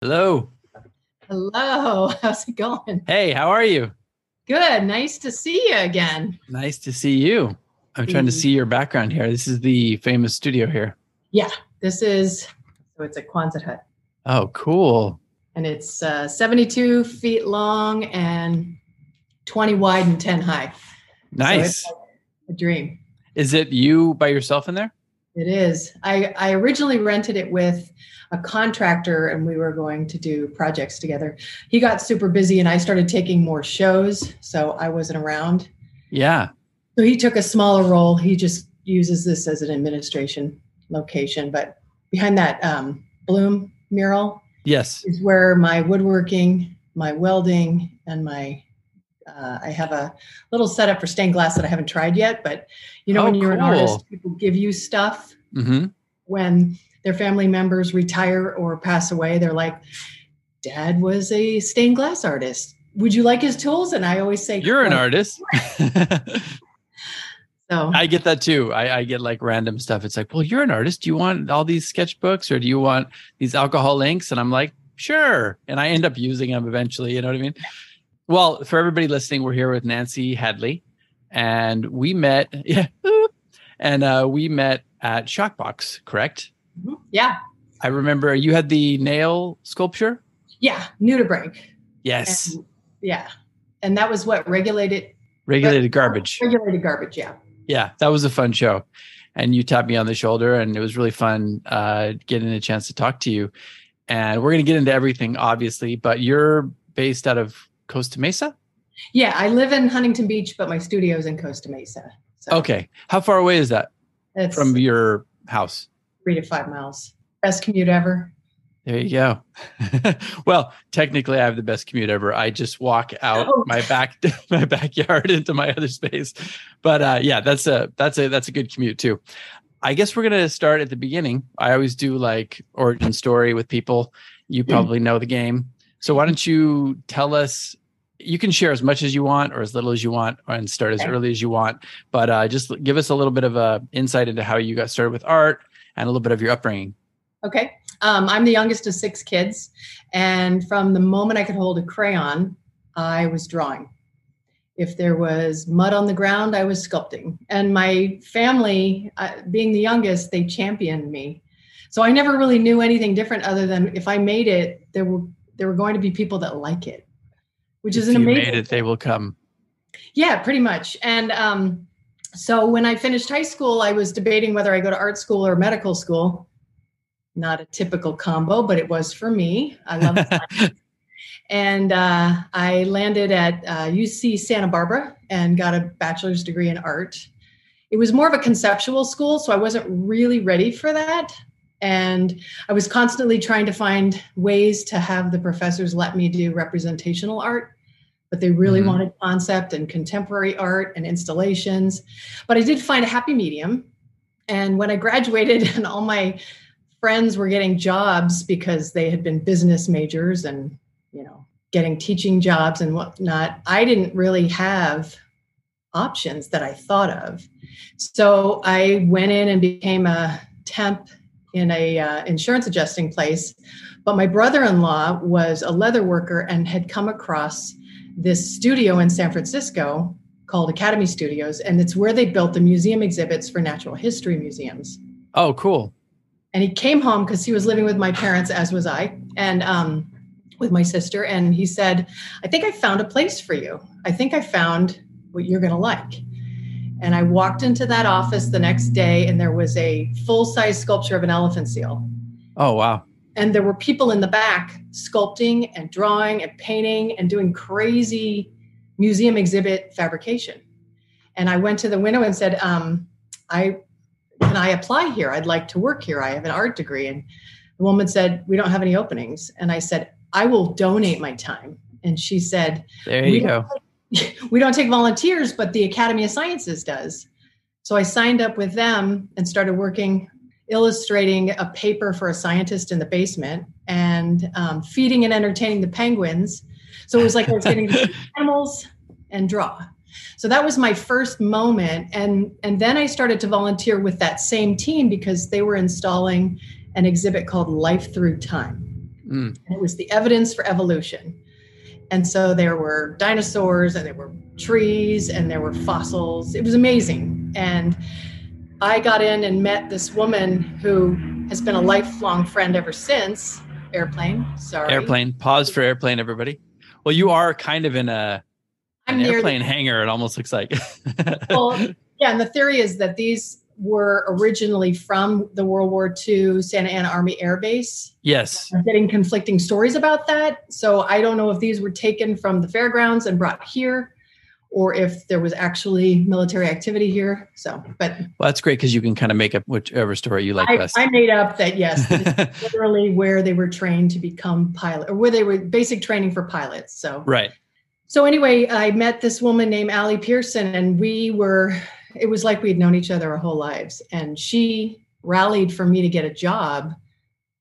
Hello. Hello. How's it going? Hey, how are you? Good. Nice to see you again. Nice to see you. I'm trying to see your background here. This is the famous studio here. Yeah, this is so it's a Quonset hut, Oh, cool. and it's uh, 72 feet long and 20 wide and 10 high. Nice. like a dream. Is it you by yourself in there? It is. I, I originally rented it with a contractor, and we were going to do projects together. He got super busy, and I started taking more shows, so I wasn't around. Yeah. So he took a smaller role. He just uses this as an administration location. But behind that um, Bloom mural Yes. is where my woodworking, my welding, and my uh, I have a little setup for stained glass that I haven't tried yet. But you know, Oh, when you're an artist, people give you stuff Mm-hmm. when their family members retire or pass away. They're like, "Dad was a stained glass artist. Would you like his tools?" And I always say, You're an artist. So I get that too. I, I get like random stuff. It's like, well, you're an artist. Do you want all these sketchbooks or do you want these alcohol inks? And I'm like, sure. And I end up using them eventually. You know what I mean? Well, for everybody listening, we're here with Nancy Hadley, and we met. Yeah, and uh, we met at Shockbox. Correct? yeah, I remember you had the nail sculpture. yeah, new to nudibranch. Yes, And, yeah. And that was what regulated regulated garbage. regulated garbage. Yeah. Yeah, that was a fun show. And you tapped me on the shoulder, and it was really fun uh, getting a chance to talk to you. And we're going to get into everything, obviously, but you're based out of Costa Mesa? Yeah. I live in Huntington Beach, but my studio's in Costa Mesa. So Okay. How far away is that it's from your house? three to five miles. Best commute ever. There you go. well, technically, I have the best commute ever. I just walk out Oh. my back my backyard into my other space. But uh, yeah, that's a that's a that's a good commute too. I guess we're gonna start at the beginning. I always do like origin story with people. You probably know the game. So why don't you tell us? You can share as much as you want or as little as you want, and start as Okay. early as you want. But uh, just give us a little bit of a insight into how you got started with art and a little bit of your upbringing. Okay. Um, I'm the youngest of six kids. And from the moment I could hold a crayon, I was drawing. If there was mud on the ground, I was sculpting. And my family, uh, being the youngest, they championed me. So I never really knew anything different other than if I made it, there were there were going to be people that like it, which is if an you amazing. made it, they will come. Yeah, pretty much. And um, so when I finished high school, I was debating whether I go to art school or medical school. Not a typical combo, but it was for me. I love. And uh, I landed at uh, UC Santa Barbara and got a bachelor's degree in art. It was more of a conceptual school, so I wasn't really ready for that. And I was constantly trying to find ways to have the professors let me do representational art but they really Mhm. wanted concept and contemporary art and installations. But I did find a happy medium. And when I graduated and all my friends were getting jobs because they had been business majors and, you know, getting teaching jobs and whatnot, I didn't really have options that I thought of. So I went in and became a temp in a uh, insurance adjusting place. But my brother-in-law was a leather worker and had come across this studio in San Francisco called Academy Studios, and it's where they built the museum exhibits for natural history museums. Oh, cool. And he came home because he was living with my parents, as was I. and um, with my sister, and he said, "I think I found a place for you. I think I found what you're going to like." And I walked into that office the next day, and there was a full size sculpture of an elephant seal. Oh, wow. And there were people in the back sculpting and drawing and painting and doing crazy museum exhibit fabrication. And I went to the window and said, um, I can I apply here? I'd like to work here. I have an art degree. And the woman said, We don't have any openings. And I said, I will donate my time. And she said, There you go. we don't take volunteers, but the Academy of Sciences does. So I signed up with them and started working, illustrating a paper for a scientist in the basement and um, feeding and entertaining the penguins. So it was like I was getting to animals and draw. So that was my first moment, and and then I started to volunteer with that same team because they were installing an exhibit called Life Through Time. Mm. And it was the evidence for evolution. And so there were dinosaurs and there were trees and there were fossils. It was amazing. And I got in and met this woman who has been a lifelong friend ever since. Airplane, sorry. Airplane. Pause for airplane, everybody. Well, you are kind of in a an airplane the, hangar. It almost looks like. well, yeah, and the theory is that these were originally from the World War II Santa Ana Army Air Base. yes. I'm getting conflicting stories about that. So I don't know if these were taken from the fairgrounds and brought here or if there was actually military activity here. So, but Well, that's great because you can kind of make up whichever story you like I, best. I made up that yes, literally where they were trained to become pilot or where they were basic training for pilots. So, right. so anyway, I met this woman named Allie Pearson and we were, it was like we had known each other our whole lives. And she rallied for me to get a job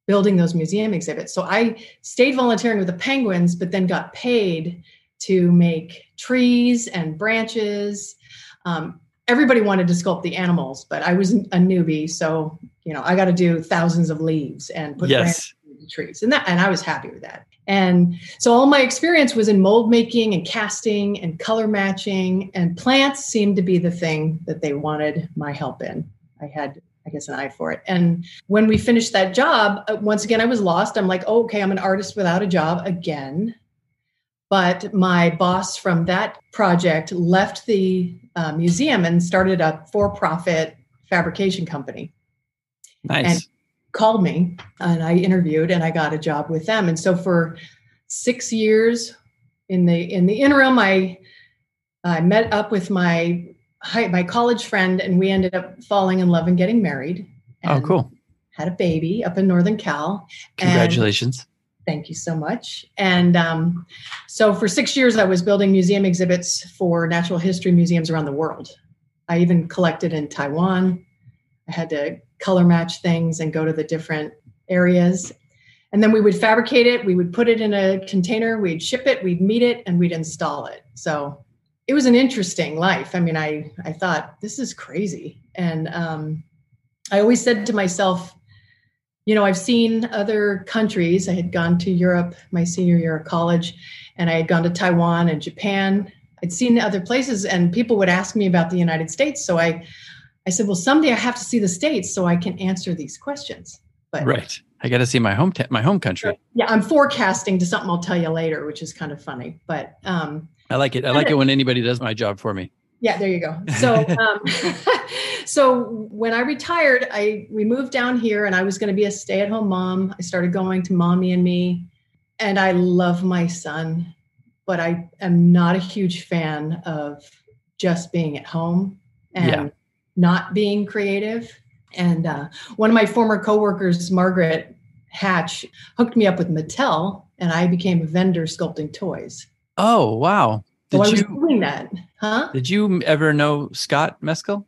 building those museum exhibits. So I stayed volunteering with the penguins, but then got paid to make trees and branches. Um, everybody wanted to sculpt the animals, but I was a newbie, so you know I got to do thousands of leaves and put Yes. trees, and that and I was happy with that. And so all my experience was in mold making and casting and color matching, and plants seemed to be the thing that they wanted my help in. I had I guess an eye for it. And when we finished that job, uh, once again I was lost. I'm like, oh, okay, I'm an artist without a job again. But my boss from that project left the uh, museum and started a for-profit fabrication company Nice. Called me and I interviewed and I got a job with them. And so for six years in the in the interim, I I met up with my my college friend and we ended up falling in love and getting married. oh, cool. Had a baby up in Northern Cal. And- Congratulations. Thank you so much. And um, so for six years, I was building museum exhibits for natural history museums around the world. I even collected in Taiwan. I had to color match things and go to the different areas. And then we would fabricate it, we would put it in a container, we'd ship it, we'd meet it, and we'd install it. So it was an interesting life. I mean, I, I thought, this is crazy. And um, I always said to myself, you know, I've seen other countries. I had gone to Europe my senior year of college, and I had gone to Taiwan and Japan. I'd seen other places, and people would ask me about the United States. So I, I said, well, someday I have to see the states so I can answer these questions. But Right. I got to see my home ta- my home country. yeah, I'm forecasting to something I'll tell you later, which is kind of funny. But um, I like it. I like it when anybody does my job for me. Yeah, there you go. So, um, so when I retired, I we moved down here, and I was going to be a stay-at-home mom. I started going to Mommy and Me, and I love my son, but I am not a huge fan of just being at home and Yeah. Not being creative. And uh, one of my former coworkers, Margaret Hatch, hooked me up with Mattel, and I became a vendor sculpting toys. Oh, wow. So I Did was you doing that, huh? did you ever know Scott Meskel?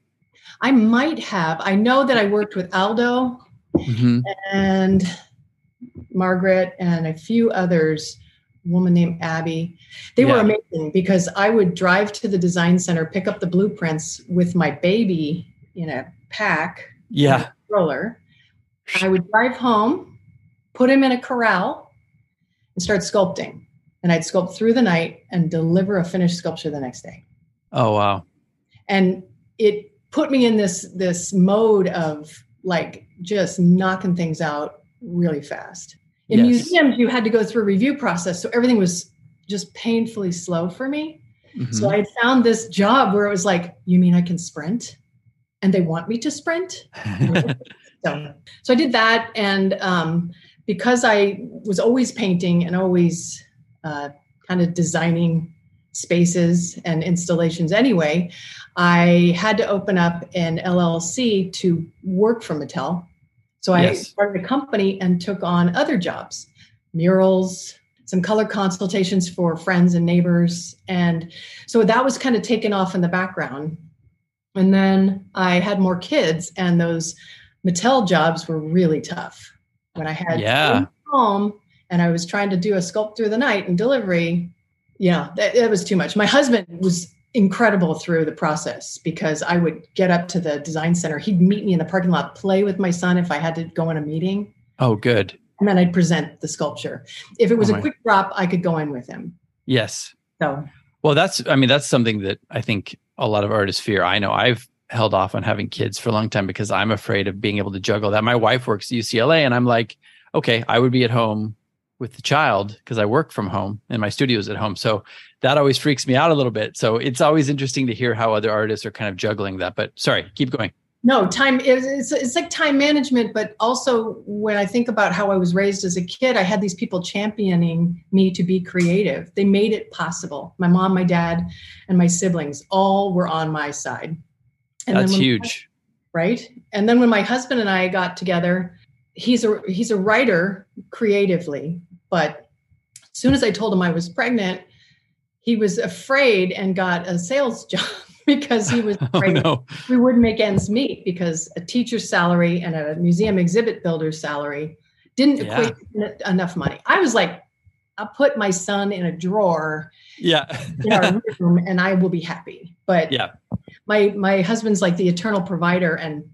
I might have. I know that I worked with Aldo Mhm. and Margaret and a few others, woman named Abby. They were amazing because I would drive to the design center, pick up the blueprints with my baby in a pack, Yeah. roller. I would drive home, put him in a corral, and start sculpting. And I'd sculpt through the night and deliver a finished sculpture the next day Oh, wow. and it put me in this this mode of like just knocking things out really fast In Yes. museums, you had to go through a review process, so everything was just painfully slow for me. So Mhm. I found this job where it was like, you mean I can sprint? And they want me to sprint? So, so I did that. And um, because I was always painting and always uh, kind of designing spaces and installations anyway, I had to open up an LLC to work for Mattel. So I Yes. started a company and took on other jobs, murals, some color consultations for friends and neighbors. And so that was kind of taken off in the background. And then I had more kids, and those Mattel jobs were really tough. When I had Yeah. home and I was trying to do a sculpt through the night and delivery, yeah, that, it was too much. My husband was incredible through the process because I would get up to the design center. He'd meet me in the parking lot, play with my son if I had to go in a meeting, oh, good. and then I'd present the sculpture. If it was Oh a quick drop, I could go in with him. Yes. So Well, that's, I mean, that's something that I think a lot of artists fear. I know I've held off on having kids for a long time because I'm afraid of being able to juggle that. My wife works at UCLA and I'm like, okay, I would be at home with the child because I work from home and my studio's at home. So that always freaks me out a little bit. So it's always interesting to hear how other artists are kind of juggling that. But sorry, keep going. No, time it's, it's it's like time management, but also when I think about how I was raised as a kid, I had these people championing me to be creative. They made it possible. My mom, my dad, and my siblings all were on my side. That's when- huge. right? And then when my husband and I got together, he's a he's a writer creatively, but as soon as I told him I was pregnant, he was afraid and got a sales job because he was Oh, afraid no. we wouldn't make ends meet because a teacher's salary and a museum exhibit builder's salary didn't Yeah. equate enough money. I was like, I'll put my son in a drawer Yeah. in our room and I will be happy. But Yeah. my my husband's like the eternal provider and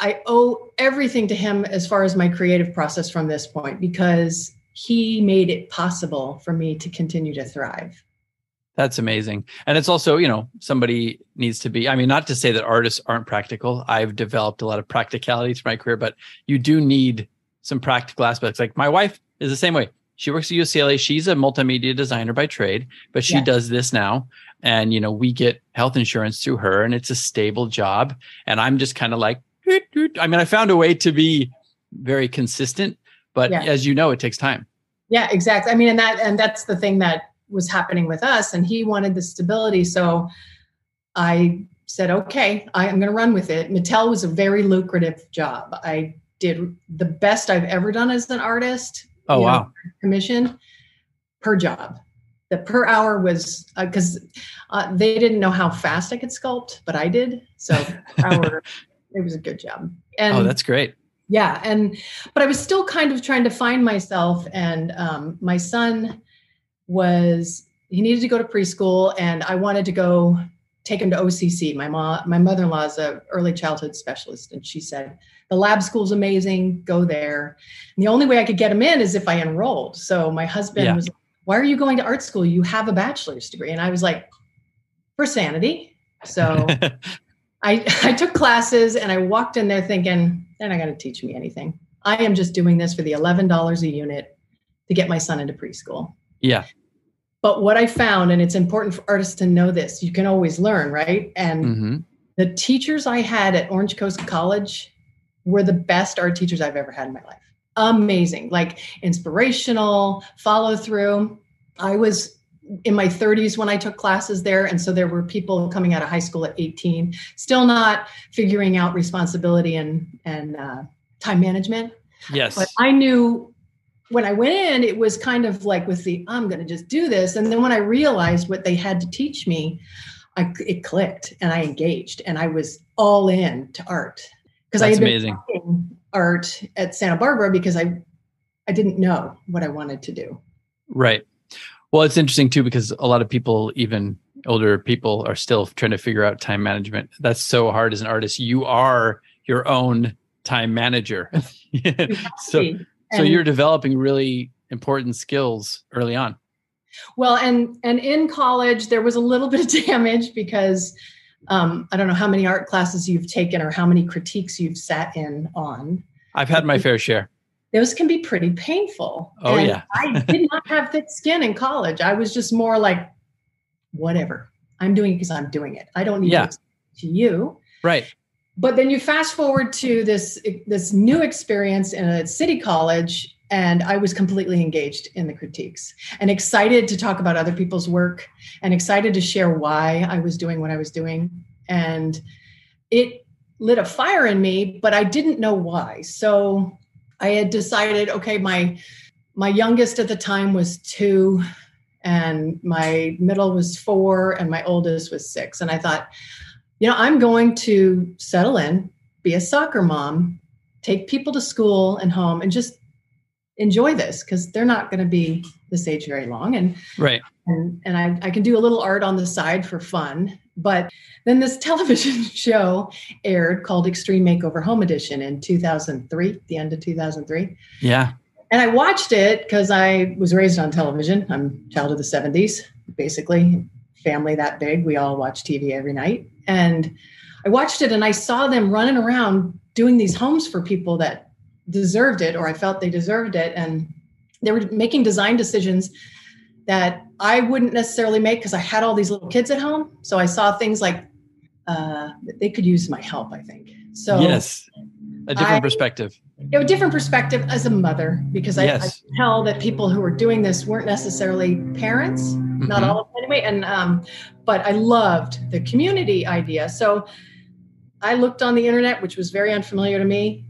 I owe everything to him as far as my creative process from this point because he made it possible for me to continue to thrive. That's amazing. And it's also, you know, somebody needs to be, I mean, not to say that artists aren't practical. I've developed a lot of practicality through my career, but you do need some practical aspects. Like my wife is the same way. She works at UCLA. She's a multimedia designer by trade, but she Yeah. does this now. And, you know, we get health insurance through her and it's a stable job. And I'm just kind of like, "Doot, doot." I mean, I found a way to be very consistent, but Yeah. as you know, it takes time. Yeah, exactly. I mean, and that and that's the thing that was happening with us. And he wanted the stability. So I said, okay, I am going to run with it. Mattel was a very lucrative job. I did the best I've ever done as an artist. Oh, you know, wow. commission per job. The per hour was because uh, they didn't know how fast I could sculpt, but I did. So hour, it was a good job. And oh, that's great. yeah and but i was still kind of trying to find myself and um, my son was he needed to go to preschool and i wanted to go take him to occ my mom my mother-in-law is a early childhood specialist and she said the lab school's amazing go there and the only way i could get him in is if i enrolled so my husband Yeah. was like, why are you going to art school you have a bachelor's degree and i was like for sanity so I, I took classes and I walked in there thinking, they're not going to teach me anything. I am just doing this for the $11 a unit to get my son into preschool. Yeah. But what I found, and it's important for artists to know this, you can always learn, right? And hmm the teachers I had at Orange Coast College were the best art teachers I've ever had in my life. Amazing, like inspirational, follow through. I was in my 30s when I took classes there. And so there were people coming out of high school at 18, still not figuring out responsibility and, and uh, time management. Yes. But I knew when I went in, it was kind of like with the, I'm going to just do this. And then when I realized what they had to teach me, I, it clicked and I engaged and I was all in to art because I had been amazing. art at Santa Barbara because I, I didn't know what I wanted to do. Right. Well, it's interesting too because a lot of people, even older people, are still trying to figure out time management. That's so hard as an artist. You are your own time manager. so, so you're developing really important skills early on. Well, and and in college there was a little bit of damage because um, I don't know how many art classes you've taken or how many critiques you've sat in on. I've had my fair share. those can be pretty painful. Oh, And yeah. I did not have thick skin in college. I was just more like, whatever. I'm doing it because I'm doing it. I don't need Yeah. to explain to you. Right. But then you fast forward to this this new experience in a city college, and I was completely engaged in the critiques and excited to talk about other people's work and excited to share why I was doing what I was doing. And it lit a fire in me, but I didn't know why. So I had decided, okay, my my youngest at the time was two, and my middle was four, and my oldest was six. And I thought, you know, I'm going to settle in, be a soccer mom, take people to school and home, and just enjoy this because they're not going to be this age very long. And Right. and, and I, I can do a little art on the side for fun. But then this television show aired called Extreme Makeover Home Edition in 2003, the end of 2003. Yeah. And I watched it because I was raised on television. I'm a child of the 70s, basically, family that big. We all watch TV every night. And I watched it and I saw them running around doing these homes for people that deserved it, or I felt they deserved it. And they were making design decisions that I wouldn't necessarily make because I had all these little kids at home. So I saw things like uh, they could use my help, I think. So yes. A different I- perspective. you know, a different perspective as a mother because I, I Yes. could tell that people who were doing this weren't necessarily parents, not Mhm. all of them anyway. And um, but I loved the community idea. So I looked on the internet, which was very unfamiliar to me,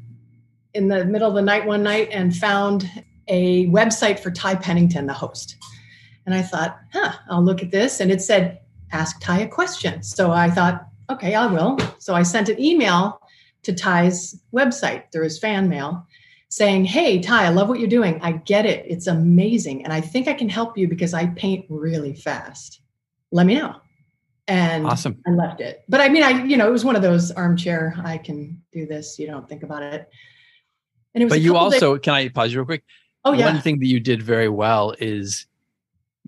in the middle of the night one night and found a website for Ty Pennington, the host. And I thought, huh, I'll look at this. And it said, ask Ty a question. So I thought, okay, I will. So I sent an email to Ty's website through his fan mail saying, Hey, Ty, I love what you're doing. I get it. It's amazing. And I think I can help you because I paint really fast. Let me know. And Awesome. I left it. But I mean, I, you know, it was one of those armchair, I can do this. You don't think about it. And it was, But you couple days- also, can I pause you real quick? oh, yeah. One thing that you did very well is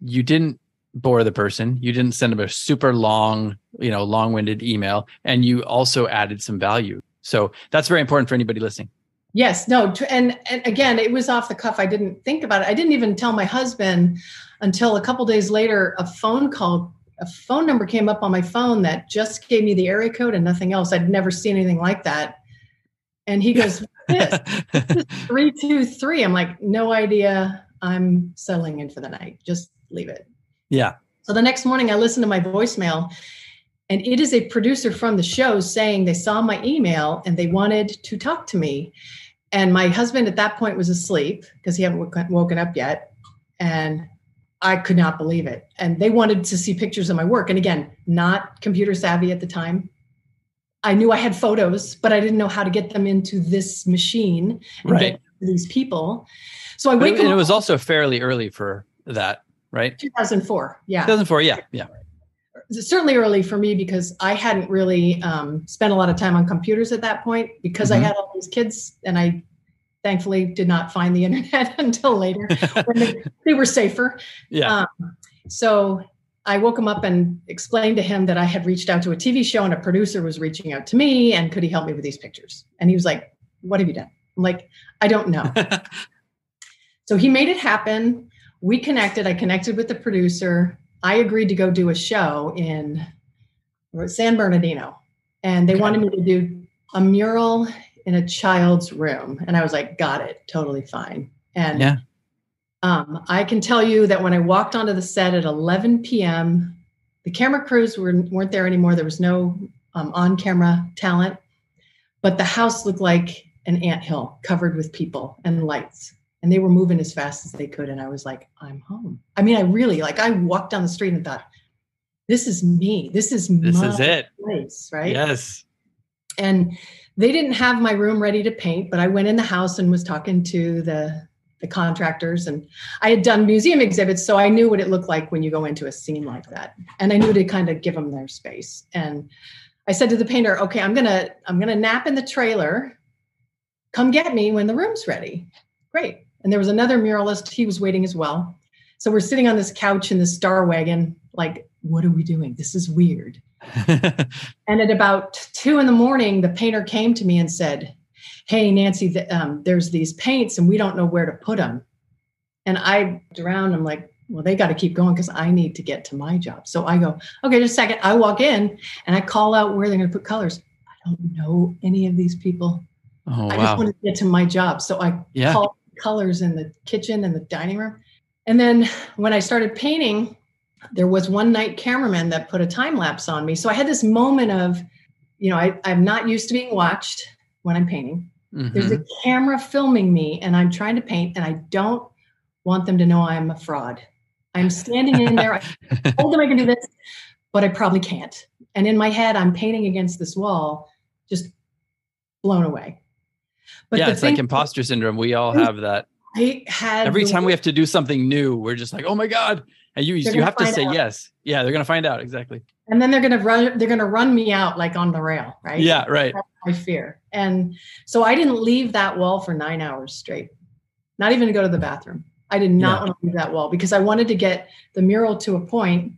you didn't bore the person. You didn't send them a super long, you know, long-winded email, and you also added some value. So that's very important for anybody listening. Yes, no, and and again, it was off the cuff. I didn't think about it. I didn't even tell my husband until a couple days later. A phone call, a phone number came up on my phone that just gave me the area code and nothing else. I'd never seen anything like that. And he goes, "This three two three. I'm like, no idea. I'm settling in for the night. Just leave it. yeah. So the next morning, I listened to my voicemail, and it is a producer from the show saying they saw my email and they wanted to talk to me. And my husband at that point was asleep because he hadn't woken- woken up yet. And I could not believe it. And they wanted to see pictures of my work. And again, not computer savvy at the time. I knew I had photos, but I didn't know how to get them into this machine and Right. get these people. So I wake it, and it was also fairly early for that, right? 2004. Yeah. 2004. Yeah. Yeah. Certainly early for me because I hadn't really um, spent a lot of time on computers at that point because Mhm. I had all these kids and I thankfully did not find the internet until later when they, they were safer. yeah. Um, so I woke him up and explained to him that I had reached out to a TV show and a producer was reaching out to me and could he help me with these pictures? And he was like, What have you done? I'm like, I don't know. So he made it happen. We connected. I connected with the producer. I agreed to go do a show in San Bernardino. And they Okay. wanted me to do a mural in a child's room. And I was like, got it, totally fine. And Yeah. um, I can tell you that when I walked onto the set at 11 p.m., the camera crews were, weren't there anymore. There was no um, on camera talent, but the house looked like an anthill covered with people and lights and they were moving as fast as they could and i was like i'm home. I mean i really like i walked down the street and thought this is me. This is This my is it. place right? Yes. and they didn't have my room ready to paint but i went in the house and was talking to the the contractors and i had done museum exhibits so i knew what it looked like when you go into a scene like that and i knew to kind of give them their space and i said to the painter okay i'm gonna i'm gonna nap in the trailer. Come get me when the room's ready. Great and there was another muralist he was waiting as well. So we're sitting on this couch in the star wagon like what are we doing? This is weird. And at about two in the morning, the painter came to me and said, hey nancy um, there's these paints and we don't know where to put them and i around i'm like well they got to keep going because i need to get to my job. So i go okay just a second. I walk in and i call out where they're going to put colors. I don't know any of these people. Oh i wow. just want to get to my job. So i Yeah. call colors in the kitchen and the dining room and then when i started painting there was one night cameraman that put a time lapse on me so i had this moment of you know I, i'm not used to being watched when i'm painting there's Mhm. a camera filming me and I'm trying to paint and I don't want them to know I'm a fraud. I'm standing in there. I told them I can do this, but I probably can't. And in my head, I'm painting against this wall, just blown away. But yeah, it's like imposter syndrome. We all have that. I had Every time we have to do something new, we're just like, oh my god, and you you have to say out. yes. Yeah, they're gonna find out exactly. and then they're gonna run, they're gonna run me out like on the rail, right? Yeah, right. my fear. And so I didn't leave that wall for nine hours straight, not even to go to the bathroom. I did not Yeah. want to leave that wall because I wanted to get the mural to a point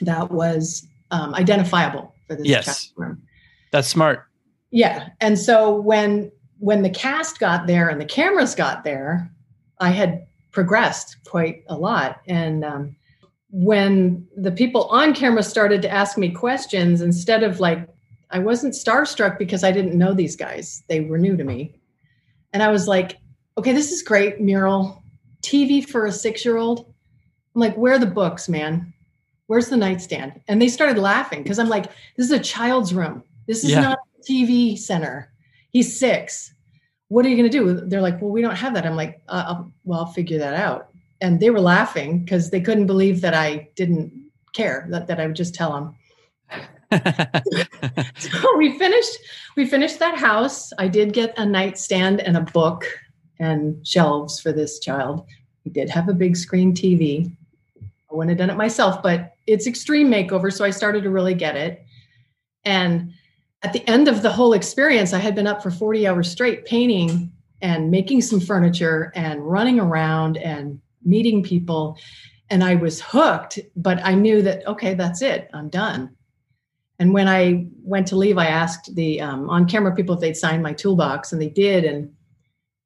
that was um, identifiable for this Yes. That's smart. Yeah. And so when when the cast got there and the cameras got there, I had progressed quite a lot. And um, when the people on camera started to ask me questions, instead of like, I wasn't starstruck because I didn't know these guys, they were new to me. And I was like, okay, this is great, mural, TV for a six year old. I'm like, where are the books, man? Where's the nightstand? And they started laughing because I'm like, this is a child's room. This is Yeah. not a TV center. He's six. What are you going to do? They're like, well, we don't have that. I'm like, uh, I'll, well, I'll figure that out. And they were laughing because they couldn't believe that I didn't care, that, that I would just tell them. So we finished we finished that house. I did get a nightstand and a book and shelves for this child. We did have a big screen TV. I wouldn't have done it myself, but it's extreme makeover, so I started to really get it. And at the end of the whole experience, I had been up for 40 hours straight painting and making some furniture and running around and meeting people. And I was hooked, but I knew that, okay, that's it, I'm done. And when I went to leave, I asked the um, on camera people if they'd sign my toolbox, and they did. And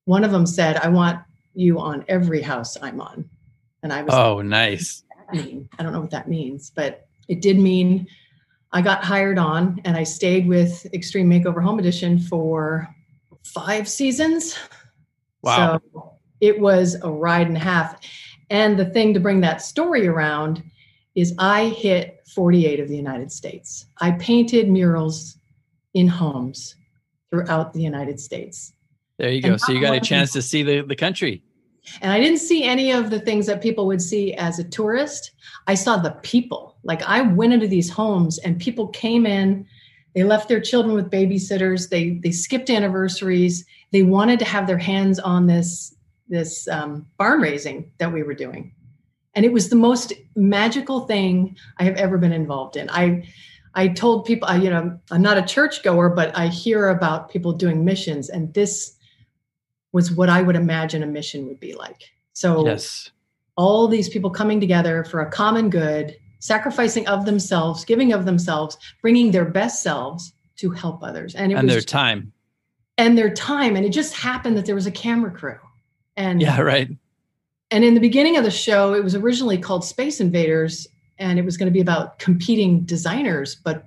one of them said, I want you on every house I'm on. And I was oh, nice. that mean? I don't know what that means, but it did mean I got hired on and I stayed with Extreme Makeover Home Edition for five seasons. Wow. So it was a ride and a half. And the thing to bring that story around is I hit 48 of the United States. I painted murals in homes throughout the United States. There you go. So you got a chance to see the, the country. And I didn't see any of the things that people would see as a tourist. I saw the people. Like I went into these homes and people came in, they left their children with babysitters, they they skipped anniversaries, they wanted to have their hands on this this um, barn raising that we were doing. And it was the most magical thing I have ever been involved in. I I told people, I, you know, I'm not a churchgoer, but I hear about people doing missions, and this was what I would imagine a mission would be like. So Yes. all these people coming together for a common good, sacrificing of themselves, giving of themselves, bringing their best selves to help others, and it And was their time. and their time. And it just happened that there was a camera crew, and Yeah, right. and in the beginning of the show, it was originally called Space Invaders, and it was going to be about competing designers, but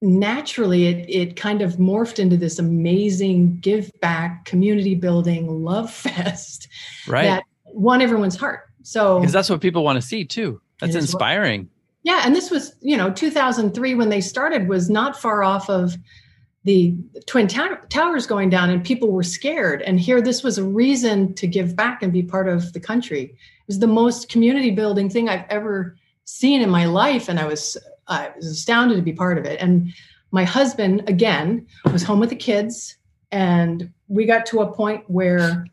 naturally it, it kind of morphed into this amazing give back community building love fest Right. that won everyone's heart so Because that's what people want to see too. That's is what- inspiring. yeah and this was you know 2003 when they started was not far off of the twin tower, towers going down and people were scared and here this was a reason to give back and be part of the country it was the most community building thing i've ever seen in my life and i was i was astounded to be part of it. And my husband again was home with the kids and we got to a point where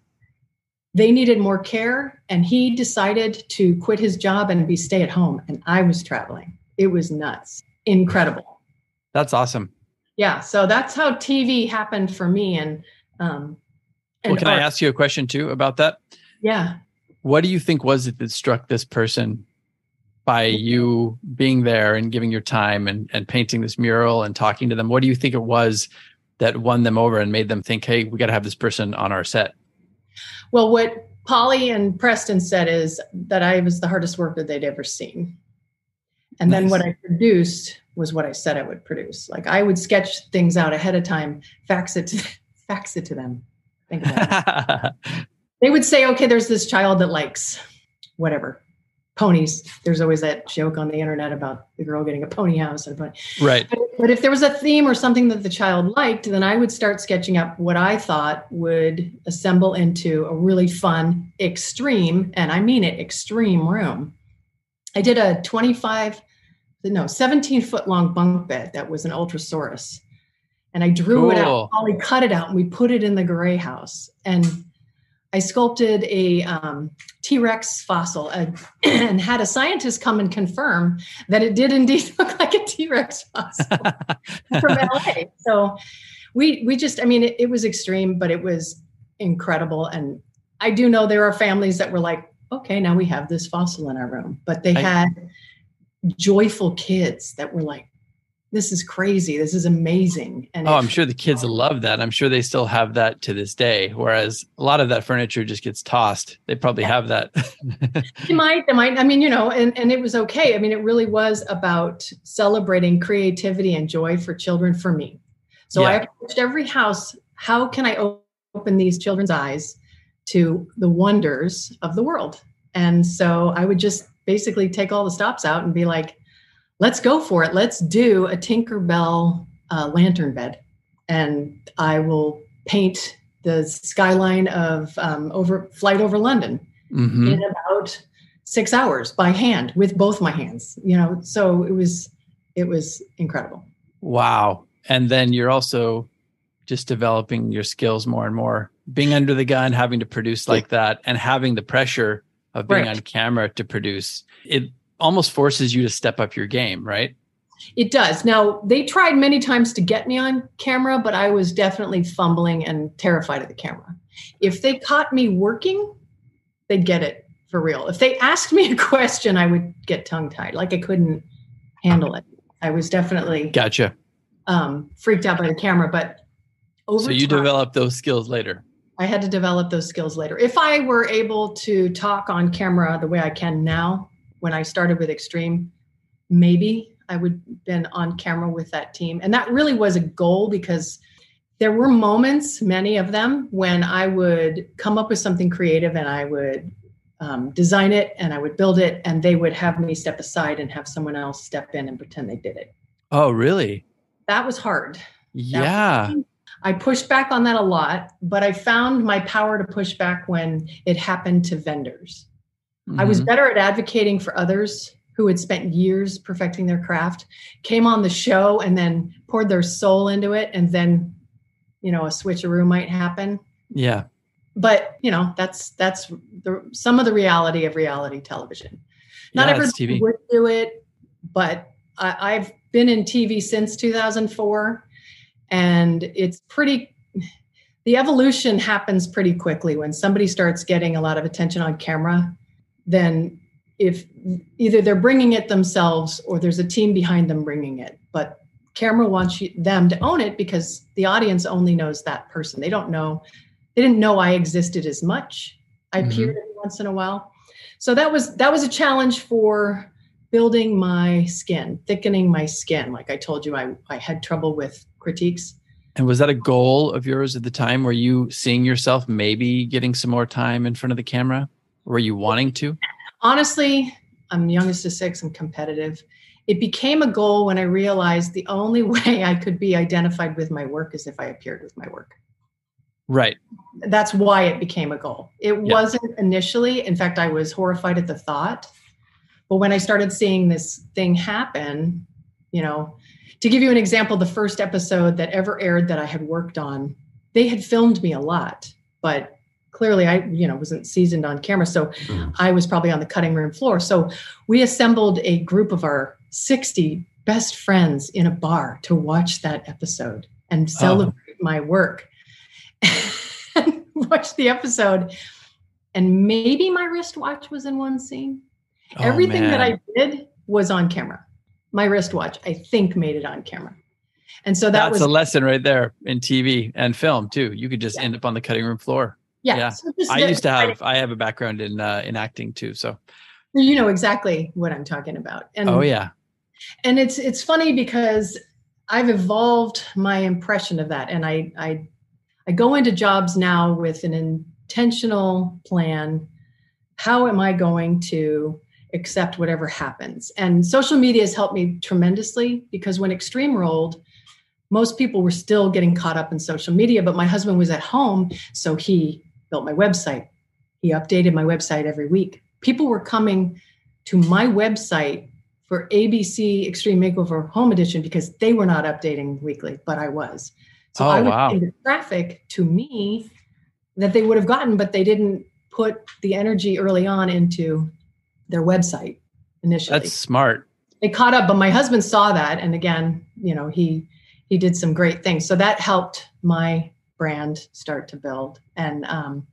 they needed more care and he decided to quit his job and be stay at home and i was traveling. It was nuts. Incredible. That's awesome. yeah so that's how tv happened for me and um and Well, can I ask you a question too about that? yeah. What do you think was it that struck this person by you being there and giving your time and, and painting this mural and talking to them? What do you think it was that won them over and made them think, hey, we got to have this person on our set? Well, what Polly and Preston said is that I was the hardest work that they'd ever seen. And nice. then what I produced was what I said I would produce. Like I would sketch things out ahead of time, fax it to, fax it to them. Think about it. they would say, okay, there's this child that likes whatever ponies. There's always that joke on the internet about the girl getting a pony house and a pony. Right. But, but if there was a theme or something that the child liked, then I would start sketching up what I thought would assemble into a really fun, extreme, and I mean it, extreme room. I did a 25, no, 17 foot long bunk bed that was an Ultrasaurus. And I drew cool. it out. Ollie cut it out and we put it in the gray house. And I sculpted a um, T Rex fossil and, and, had a scientist come and confirm that it did indeed look like a T Rex fossil from LA. So we we just, I mean, it, it was extreme, but it was incredible. And I do know there are families that were like, okay, now we have this fossil in our room, but they I, had joyful kids that were like, this is crazy. This is amazing. And oh, I'm sure the kids love that. I'm sure they still have that to this day. Whereas a lot of that furniture just gets tossed. They probably yeah. have that. they might, they might. I mean, you know, and, and it was okay. I mean, it really was about celebrating creativity and joy for children for me. So yeah. I approached every house. How can I open these children's eyes to the wonders of the world? And so I would just basically take all the stops out and be like, let's go for it. Let's do a Tinkerbell uh, lantern bed. And I will paint the skyline of um, over flight over London mm-hmm. in about six hours by hand with both my hands. You know, so it was it was incredible. Wow. And then you're also just developing your skills more and more. Being under the gun, having to produce like that, and having the pressure of being right. on camera to produce it almost forces you to step up your game, right? It does. Now, they tried many times to get me on camera, but I was definitely fumbling and terrified of the camera. If they caught me working, they'd get it for real. If they asked me a question, I would get tongue tied. Like I couldn't handle it. I was definitely gotcha. Um, freaked out by the camera, but over so you time, developed those skills later. I had to develop those skills later. If I were able to talk on camera the way I can now, when I started with Extreme, maybe I would been on camera with that team. And that really was a goal because there were moments, many of them, when I would come up with something creative and I would um, design it and I would build it, and they would have me step aside and have someone else step in and pretend they did it. Oh, really? That was hard. Yeah. Was, I pushed back on that a lot, but I found my power to push back when it happened to vendors. Mm-hmm. I was mm-hmm. better at advocating for others who had spent years perfecting their craft, came on the show and then poured their soul into it, and then, you know, a switcheroo might happen. Yeah. But you know, that's that's the some of the reality of reality television. Not yeah, everybody would do it, but I, I've been in TV since 2004, and it's pretty the evolution happens pretty quickly when somebody starts getting a lot of attention on camera then if either they're bringing it themselves or there's a team behind them bringing it. But camera wants you, them to own it because the audience only knows that person. They don't know they didn't know i existed as much. I mm-hmm. appeared every once in a while. So that was that was a challenge for building my skin thickening my skin. Like i told you i, I had trouble with critiques. And was that a goal of yours at the time? Were you seeing yourself maybe getting some more time in front of the camera were you wanting to? Honestly, I'm youngest of six. I'm competitive. It became a goal when I realized the only way I could be identified with my work is if I appeared with my work. Right. That's why it became a goal. It yeah. wasn't initially. In fact, I was horrified at the thought. But when I started seeing this thing happen, you know, to give you an example, the first episode that ever aired that I had worked on, they had filmed me a lot, but clearly I, you know, wasn't seasoned on camera. So mm. I was probably on the cutting room floor. So we assembled a group of our 60 best friends in a bar to watch that episode and oh. celebrate oh. my work. watch the episode. And maybe my wristwatch was in one scene. Oh, Everything man. that I did was on camera. My wristwatch, I think, made it on camera. And so that That's was a lesson right there in TV and film too. You could just Yeah. end up on the cutting room floor. Yeah. yeah. so I used to have I have a background in uh, in acting too. So you know exactly what I'm talking about. And oh yeah. and it's it's funny because I've evolved my impression of that, and I I I go into jobs now with an intentional plan. How am I going to accept whatever happens? And social media has helped me tremendously because when Extreme rolled, most people were still getting caught up in social media, but my husband was at home, so he built my website. He updated my website every week. People were coming to my website for ABC Extreme Makeover Home Edition because they were not updating weekly, but I was. So Oh, I was wow. the traffic to me that they would have gotten, but they didn't put the energy early on into their website initially. That's smart. it caught up, but my husband saw that, and again, you know, he he did some great things. So that helped my brand start to build. And um,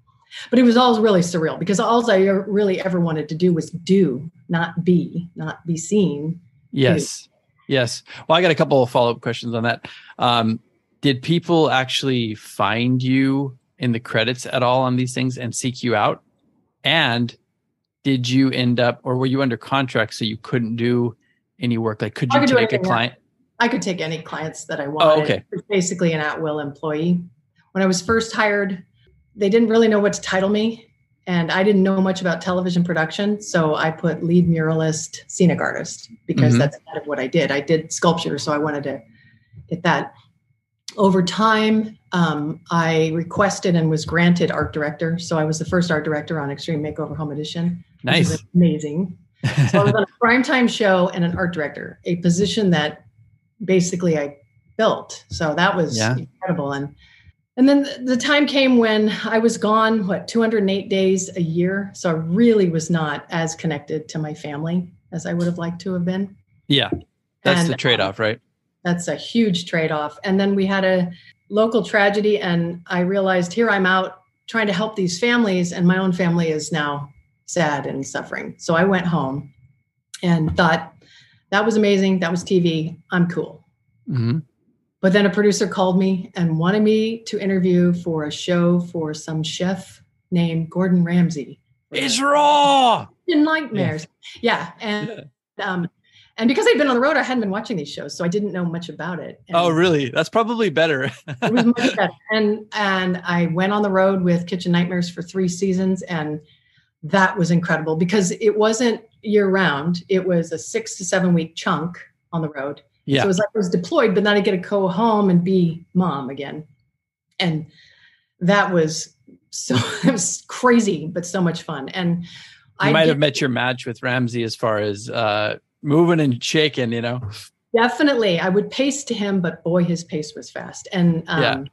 but it was all really surreal because all I really ever wanted to do was do, not be, not be seen. Yes. Yes. Well, I got a couple of follow up questions on that. Um, did people actually find you in the credits at all on these things and seek you out? And did you end up, or were you under contract so you couldn't do any work? Like, could you take a client? I could take any clients that I wanted. Oh, okay. Basically an at-will employee. When I was first hired, they didn't really know what to title me, and I didn't know much about television production, so I put lead muralist, scenic artist because Mhm. that's kind of what I did. I did sculpture, so I wanted to get that. Over time, um, I requested and was granted art director, so I was the first art director on Extreme Makeover Home Edition. which is Nice. amazing. So I was on a primetime show and an art director, a position that basically I built. So that was Yeah. incredible. And and then the- time came when I was gone, what, 208 days a year. So I really was not as connected to my family as I would have liked to have been. yeah. That's And, the um, trade off, right? That's a huge trade off. And then we had a local tragedy, and I realized here I'm out trying to help these families, and my own family is now sad and suffering. So I went home and thought, that was amazing. That was TV. I'm cool. hmm But then a producer called me and wanted me to interview for a show for some chef named Gordon Ramsay. It's raw. in nightmares. Yeah. And um and because I'd been on the road, I hadn't been watching these shows, so I didn't know much about it. And Oh, really? That's probably better. it was much better. And and I went on the road with Kitchen Nightmares for three seasons, and that was incredible because it wasn't year round. It was a six to seven week chunk on the road. So it was like I was deployed, but then I get to go home and be mom again. And that was so it was crazy, but so much fun. And You I might did- have met your match with Ramsay as far as uh, moving and shaking, you know? Definitely. I would pace to him, but boy, his pace was fast. And um, Yeah.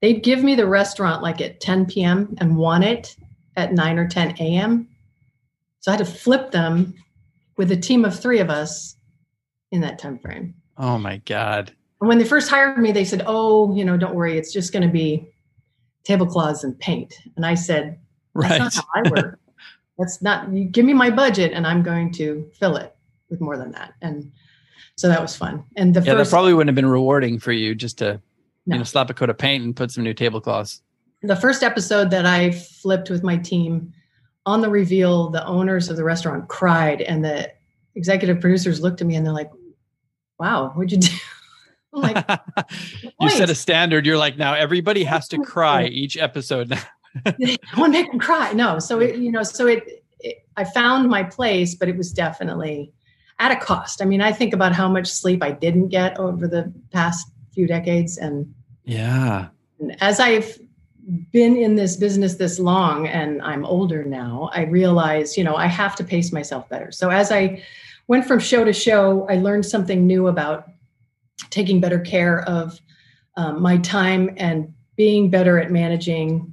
they'd give me the restaurant like at 10 p.m. and want it at 9 or 10 a.m. So I had to flip them with a team of three of us in that time frame. Oh my God. And when they first hired me, they said, Oh, you know, don't worry, it's just going to be tablecloths and paint. And I said, That's Right. not how I work. That's not, you give me my budget and I'm going to fill it with more than that. And so that was fun. And the Yeah, that first, probably wouldn't have been rewarding for you just to, No. you know, slap a coat of paint and put some new tablecloths. the first episode that I flipped with my team on the reveal, the owners of the restaurant cried, and the executive producers looked at me and they're like, "Wow, what'd you do?" Like, you set a standard. You're like, now everybody has to cry each episode. "I want to make them cry." No, so it, you know, so it, it, I found my place, but it was definitely at a cost. I mean, I think about how much sleep I didn't get over the past few decades, and yeah. And as I've been in this business this long and I'm older now, I realize, you know, I have to pace myself better. So as I went from show to show, I learned something new about taking better care of um, my time and being better at managing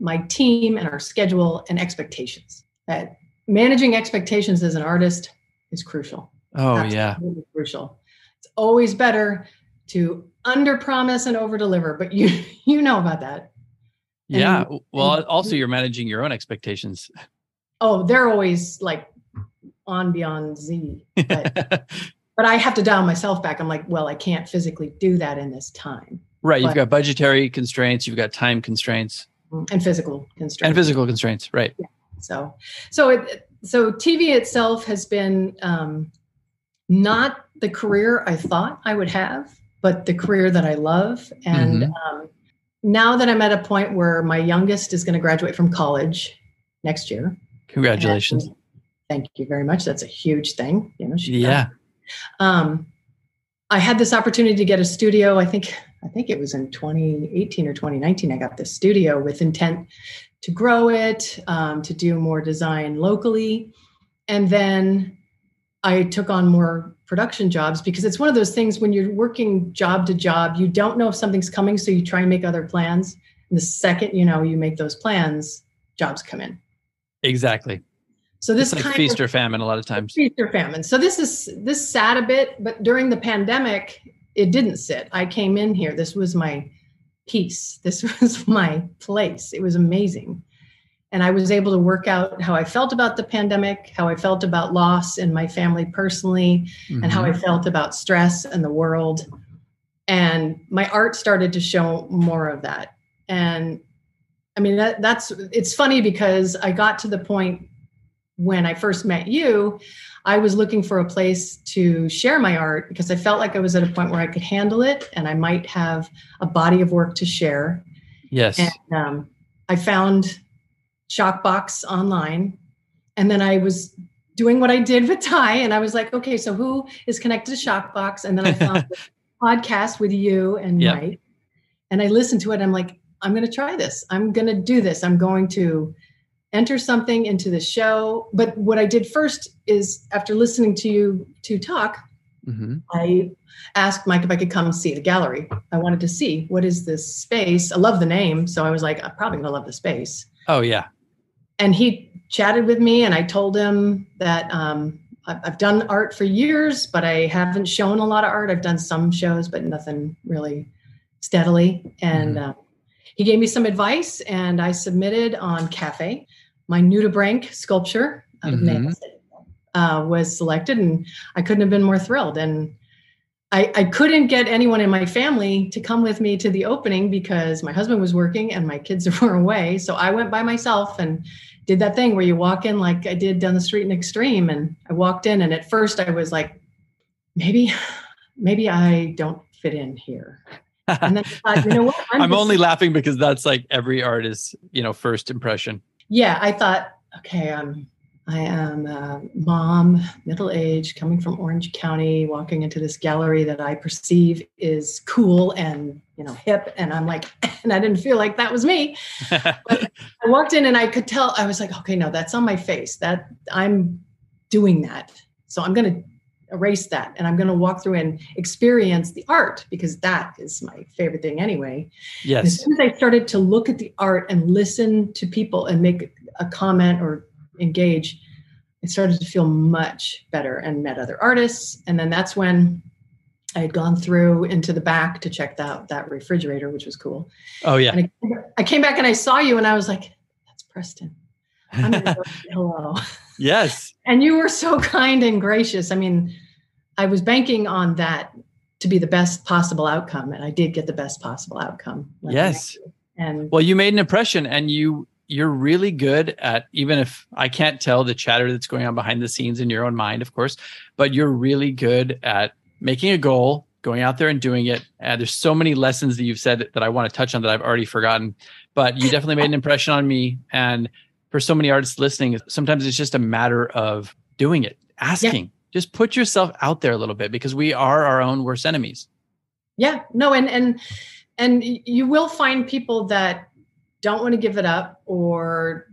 my team and our schedule and expectations. That managing expectations as an artist is crucial Oh, yeah. crucial. It's always better to under promise and over deliver, but you you know about that. Yeah. And- well, and- also you're managing your own expectations. Oh, they're always like on beyond Z. But but I have to dial myself back. I'm like, well, I can't physically do that in this time. Right. You've got budgetary constraints, you've got time constraints, And physical constraints. and physical constraints. Right. So, so it, so TV itself has been um, not the career I thought I would have, but the career that I love. And Mhm. um, now that I'm at a point where my youngest is going to graduate from college next year. Congratulations. and Thank you very much. That's a huge thing. You know. Yeah. Um, I had this opportunity to get a studio. I think I think it was in 2018 or 2019. I got this studio with intent to grow it, um, to do more design locally, and then I took on more production jobs because it's one of those things when you're working job to job, you don't know if something's coming, so you try and make other plans. And the second you know you make those plans, jobs come in. Exactly. So this It's like kind feast of, or famine a lot of times. feast or famine. So this is this sat a bit, but during the pandemic, it didn't sit. I came in here. This was my peace. This was my place. It was amazing. And I was able to work out how I felt about the pandemic, how I felt about loss in my family personally, and how I Mhm. felt about stress and the world. And my art started to show more of that. And I mean that that's it's funny because I got to the point when I first met you, I was looking for a place to share my art because I felt like I was at a point where I could handle it and I might have a body of work to share. Yes. And um, I found Shockbox online. And then I was doing what I did with Ty. And I was like, okay, so who is connected to Shockbox? And then I found the podcast with you and Yep. Mike. And I listened to it. I'm like, I'm going to try this. I'm going to do this. I'm going to enter something into the show. But what I did first is after listening to you to talk, Mhm. I asked Mike if I could come see the gallery. I wanted to see what is this space. I love the name, so I was like, I'm probably gonna love the space. Oh, yeah. And he chatted with me, and I told him that um, I've done art for years, but I haven't shown a lot of art. I've done some shows, but nothing really steadily. And uh, he gave me some advice, and I submitted on Cafe my nudibranch sculpture of Mhm. nails uh, was selected, and I couldn't have been more thrilled. And I, I couldn't get anyone in my family to come with me to the opening because my husband was working and my kids were away. So I went by myself and did that thing where you walk in like I did down the street in Extreme. And I walked in, and at first I was like, maybe, maybe I don't fit in here. And then I thought, you know what? I'm just- only laughing because that's like every artist's, you know, first impression. Yeah, I thought, okay, I'm I am a mom, middle aged, coming from Orange County, walking into this gallery that I perceive is cool and you know hip, and I'm like, and I didn't feel like that was me. I walked in and I could tell I was like, okay, no, that's on my face. That I'm doing that, so I'm going to erase that, and I'm going to walk through and experience the art because that is my favorite thing anyway. Yes. As soon as I started to look at the art and listen to people and make a comment or engage, I started to feel much better and met other artists. And then that's when I had gone through into the back to check out that refrigerator, which was cool. Oh, yeah. And I, I came back and I saw you and I was like, that's Preston. I'm gonna go say hello. yes. And you were so kind and gracious. I mean, I was banking on that to be the best possible outcome, and I did get the best possible outcome. met Yes. And Well, you made an impression and you you're really good at even if I can't tell the chatter that's going on behind the scenes in your own mind, of course, but you're really good at making a goal, going out there and doing it. And there's so many lessons that you've said that I want to touch on that I've already forgotten, but you definitely made an impression on me. And for so many artists listening, sometimes it's just a matter of doing it, asking. Just put yourself out there a little bit because we are our own worst enemies. yeah, no, and and and you will find people that don't want to give it up or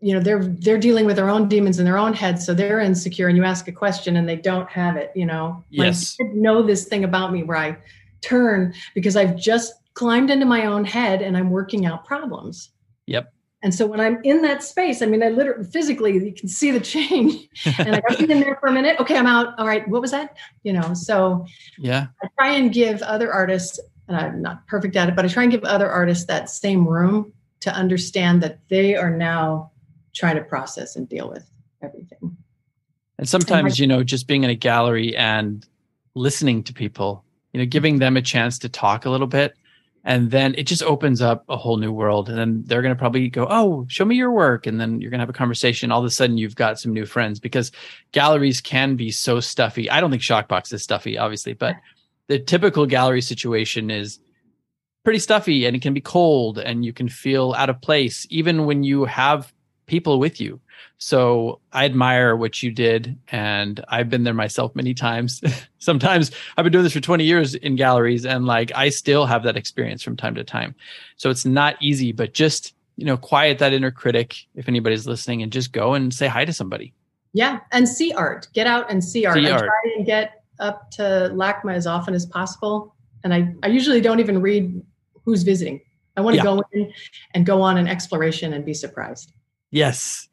you know they're they're dealing with their own demons in their own head so they're insecure and you ask a question and they don't have it you know Yes. I didn't know this thing about me where i turn because i've just climbed into my own head and i'm working out problems Yep. And so when i'm in that space i mean i literally physically you can see the change and i got in there for a minute okay i'm out all right what was that you know so yeah. I try and give other artists, and I'm not perfect at it, but I try and give other artists that same room to understand that they are now trying to process and deal with everything. And sometimes, you know, just being in a gallery and listening to people, you know, giving them a chance to talk a little bit. And then it just opens up a whole new world. And then they're going to probably go, Oh, show me your work. And then you're going to have a conversation. All of a sudden, you've got some new friends because galleries can be so stuffy. I don't think Shockbox is stuffy, obviously, but the typical gallery situation is pretty stuffy and it can be cold and you can feel out of place, even when you have people with you. So I admire what you did, and I've been there myself many times. Sometimes I've been doing this for 20 years in galleries, and like I still have that experience from time to time. So it's not easy, but just you know, quiet that inner critic if anybody's listening, and just go and say hi to somebody. Yeah, and see art. Get out and see art. See I art. try and get up to LACMA as often as possible, and I I usually don't even read who's visiting. I want to yeah. go in and go on an exploration and be surprised. Yes,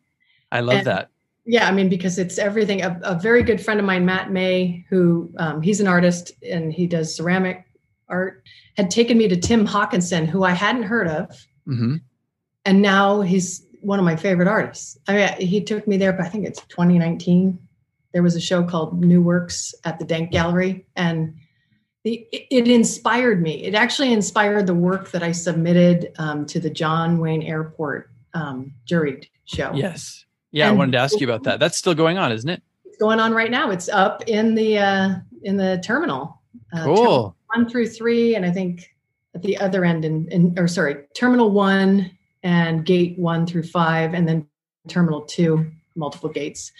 I love and, that. Yeah, I mean, because it's everything. A, a, very good friend of mine, Matt May, who um, he's an artist and he does ceramic art, had taken me to Tim Hawkinson, who I hadn't heard of. Mm-hmm. And now he's one of my favorite artists. I mean, he took me there, but I think it's 2019. There was a show called New Works at the Dank Gallery, and the, it inspired me. It actually inspired the work that I submitted um, to the John Wayne Airport um, juried show. Yes. Yeah, and I wanted to ask you about that. That's still going on, isn't it? It's going on right now. It's up in the uh, in the terminal. Uh, cool. Terminal one through three, and I think at the other end, in, in or sorry, terminal one and gate one through five, and then terminal two, multiple gates.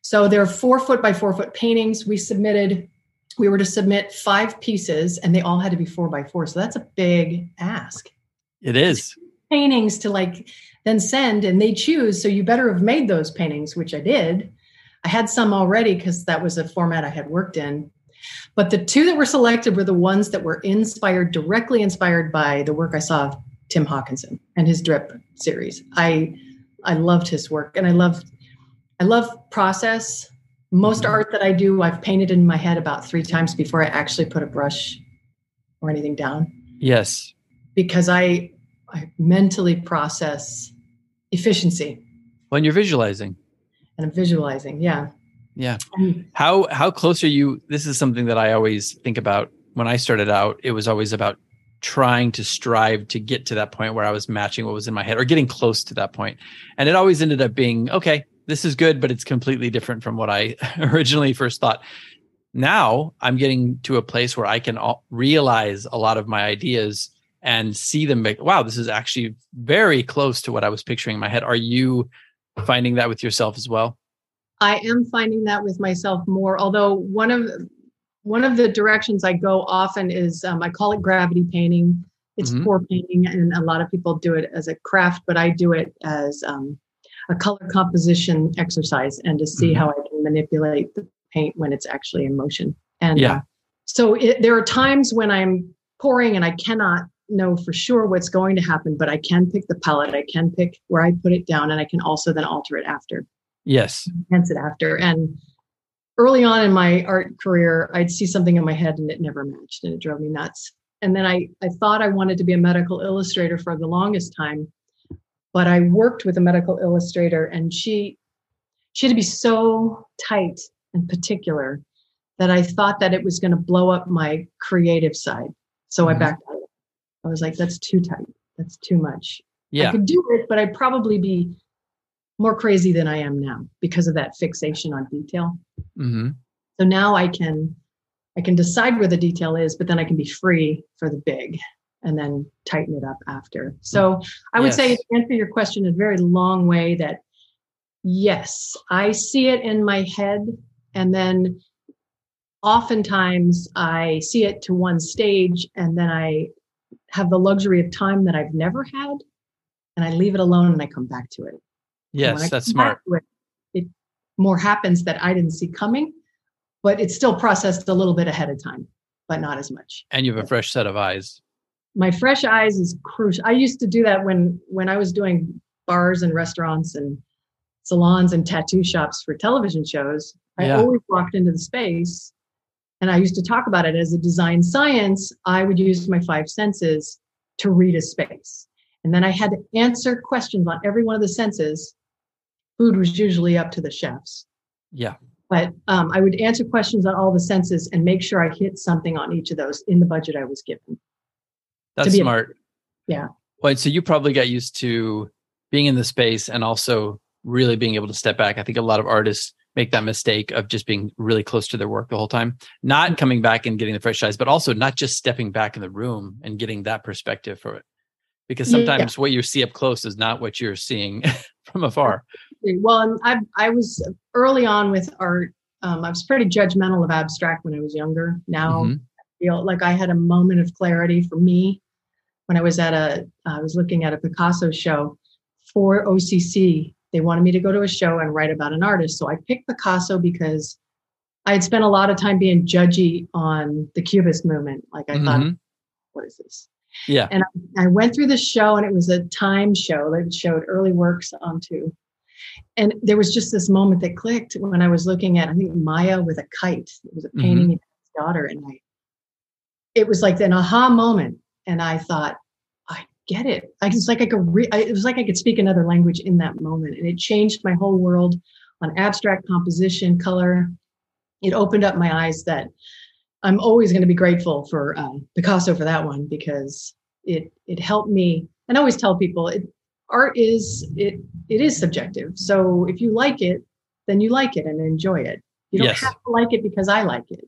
So they're four foot by four foot paintings. We submitted. We were to submit five pieces, and they all had to be four by four. So that's a big ask. It is paintings to like then send and they choose. So you better have made those paintings, which I did. I had some already because that was a format I had worked in. But the two that were selected were the ones that were inspired, directly inspired by the work I saw of Tim Hawkinson and his drip series. I I loved his work and I love I love process. Most mm-hmm. art that I do, I've painted in my head about three times before I actually put a brush or anything down. Yes. Because I I mentally process efficiency. When you're visualizing. And I'm visualizing, yeah. Yeah. how how close are you? This is something that I always think about. When I started out, it was always about trying to strive to get to that point where I was matching what was in my head or getting close to that point. And it always ended up being, okay, this is good, but it's completely different from what I originally first thought. Now I'm getting to a place where I can realize a lot of my ideas and see them make wow this is actually very close to what i was picturing in my head. Are you finding that with yourself as well? I am finding that with myself more although one of one of the directions i go often is um, i call it gravity painting. It's mm-hmm. pour painting and a lot of people do it as a craft but i do it as um, a color composition exercise and to see mm-hmm. how i can manipulate the paint when it's actually in motion. And yeah. uh, so it, there are times when i'm pouring and i cannot know for sure what's going to happen, but I can pick the palette, I can pick where I put it down, and I can also then alter it after. Yes. Enhance it after. And early on in my art career, I'd see something in my head and it never matched and it drove me nuts. And then I, I thought I wanted to be a medical illustrator for the longest time, but I worked with a medical illustrator and she she had to be so tight and particular that I thought that it was going to blow up my creative side. So mm-hmm. I backed out I was like, that's too tight. That's too much. Yeah. I could do it, but I'd probably be more crazy than I am now because of that fixation on detail. Mm-hmm. So now I can I can decide where the detail is, but then I can be free for the big and then tighten it up after. So I would yes. say to answer your question in a very long way that yes, I see it in my head and then oftentimes I see it to one stage and then I have the luxury of time that I've never had, and I leave it alone and I come back to it. Yes, that's smart. It, it more happens that I didn't see coming, but it's still processed a little bit ahead of time, but not as much. And you have a fresh set of eyes. My fresh eyes is crucial. I used to do that when when I was doing bars and restaurants and salons and tattoo shops for television shows. I yeah. always walked into the space and I used to talk about it as a design science, I would use my five senses to read a space. And then I had to answer questions on every one of the senses. Food was usually up to the chefs. Yeah. But um, I would answer questions on all the senses and make sure I hit something on each of those in the budget I was given. That's smart. A, yeah. Well, so you probably got used to being in the space and also really being able to step back. I think a lot of artists make that mistake of just being really close to their work the whole time, not coming back and getting the fresh eyes, but also not just stepping back in the room and getting that perspective for it. Because sometimes yeah. what you see up close is not what you're seeing from afar. Well, I I was early on with art. Um, I was pretty judgmental of abstract when I was younger. Now mm-hmm. I feel like I had a moment of clarity for me when I was at a I was looking at a Picasso show for OCC they wanted me to go to a show and write about an artist. So I picked Picasso because I had spent a lot of time being judgy on the Cubist movement. Like I mm-hmm. thought, what is this? Yeah. And I, I went through the show and it was a time show that showed early works onto. And there was just this moment that clicked when I was looking at, I think Maya with a kite. It was a painting mm-hmm. of his daughter. And I, it was like an aha moment. And I thought, get it. I was like I could re- it was like I could speak another language in that moment, and it changed my whole world on abstract composition, color. It opened up my eyes that I'm always going to be grateful for uh, Picasso for that one because it it helped me. And I always tell people, it, art is it it is subjective. So if you like it, then you like it and enjoy it. You don't yes. have to like it because I like it.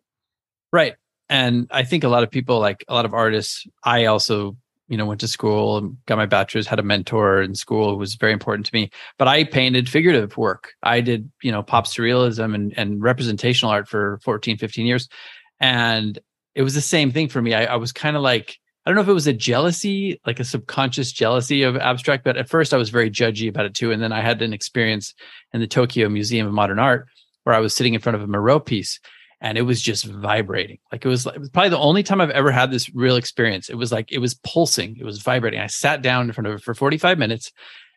Right. And I think a lot of people, like a lot of artists, I also you know, went to school, got my bachelor's, had a mentor in school was very important to me. But I painted figurative work. I did, you know, pop surrealism and, and representational art for 14, 15 years. And it was the same thing for me. I, I was kind of like, I don't know if it was a jealousy, like a subconscious jealousy of abstract, but at first I was very judgy about it too. And then I had an experience in the Tokyo Museum of Modern Art where I was sitting in front of a Moreau piece and it was just vibrating. Like it was, it was probably the only time I've ever had this real experience. It was like it was pulsing, it was vibrating. I sat down in front of it for 45 minutes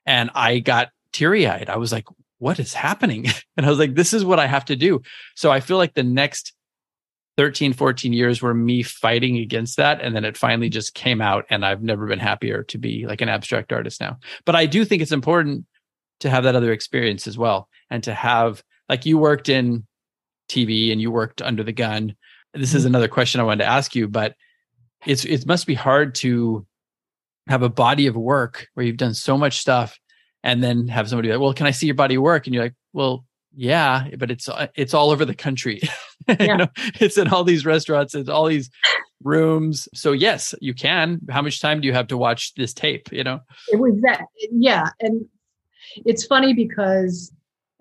and I got teary eyed. I was like, what is happening? And I was like, this is what I have to do. So I feel like the next 13, 14 years were me fighting against that. And then it finally just came out. And I've never been happier to be like an abstract artist now. But I do think it's important to have that other experience as well. And to have, like, you worked in TV and you worked under the gun. This is mm-hmm. another question I wanted to ask you, but it's it must be hard to have a body of work where you've done so much stuff and then have somebody like, well, can I see your body of work? And you're like, well, yeah, but it's uh, it's all over the country. Yeah. you know, it's in all these restaurants, it's all these rooms. So yes, you can. How much time do you have to watch this tape? You know, it was that. Yeah, and it's funny because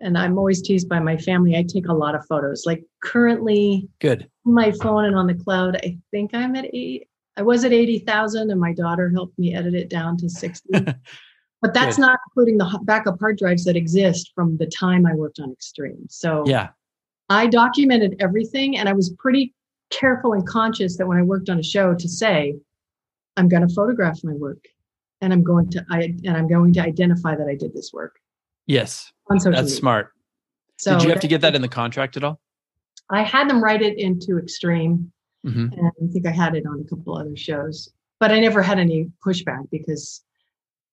and I'm always teased by my family. I take a lot of photos. Like currently, good. My phone and on the cloud, I think I'm at eight. I was at eighty thousand, and my daughter helped me edit it down to sixty. but that's good. not including the backup hard drives that exist from the time I worked on Extreme. So yeah, I documented everything, and I was pretty careful and conscious that when I worked on a show to say, I'm going to photograph my work, and I'm going to I and I'm going to identify that I did this work. Yes. On social That's media. smart. So Did you have to get that in the contract at all? I had them write it into Extreme. Mm-hmm. And I think I had it on a couple other shows. But I never had any pushback because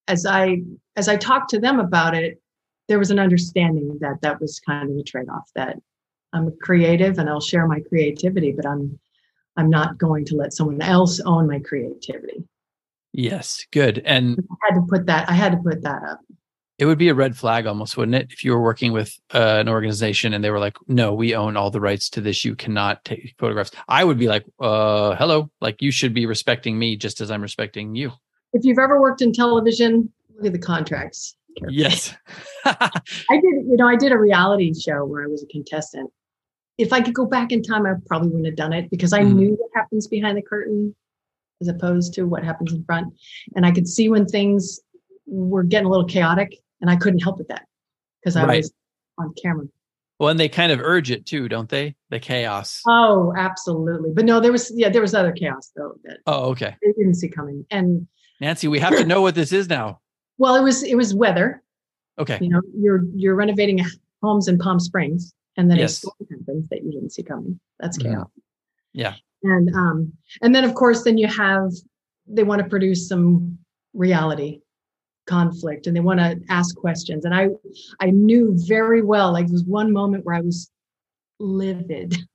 as I as I talked to them about it, there was an understanding that that was kind of a trade-off that I'm a creative and I'll share my creativity, but I'm I'm not going to let someone else own my creativity. Yes, good. And I had to put that I had to put that up it would be a red flag almost wouldn't it if you were working with uh, an organization and they were like no we own all the rights to this. You cannot take photographs. I would be like uh hello like you should be respecting me just as i'm respecting you. If you've ever worked in television look at the contracts. Yes. I did you know i did a reality show where i was a contestant. If i could go back in time i probably wouldn't have done it because i mm. knew what happens behind the curtain as opposed to what happens in front. And i could see when things were getting a little chaotic and I couldn't help with that because I right. was on camera. Well, and they kind of urge it too, don't they? The chaos. Oh, absolutely. But no, there was yeah, there was other chaos though that oh okay they didn't see coming. And Nancy, we have to know what this is now. Well, it was it was weather. Okay. You know, you're you're renovating homes in Palm Springs, and then yes. a storm happens that you didn't see coming. That's mm-hmm. chaos. Yeah. And um, and then of course, then you have they want to produce some reality conflict and they want to ask questions and i i knew very well like there was one moment where i was livid.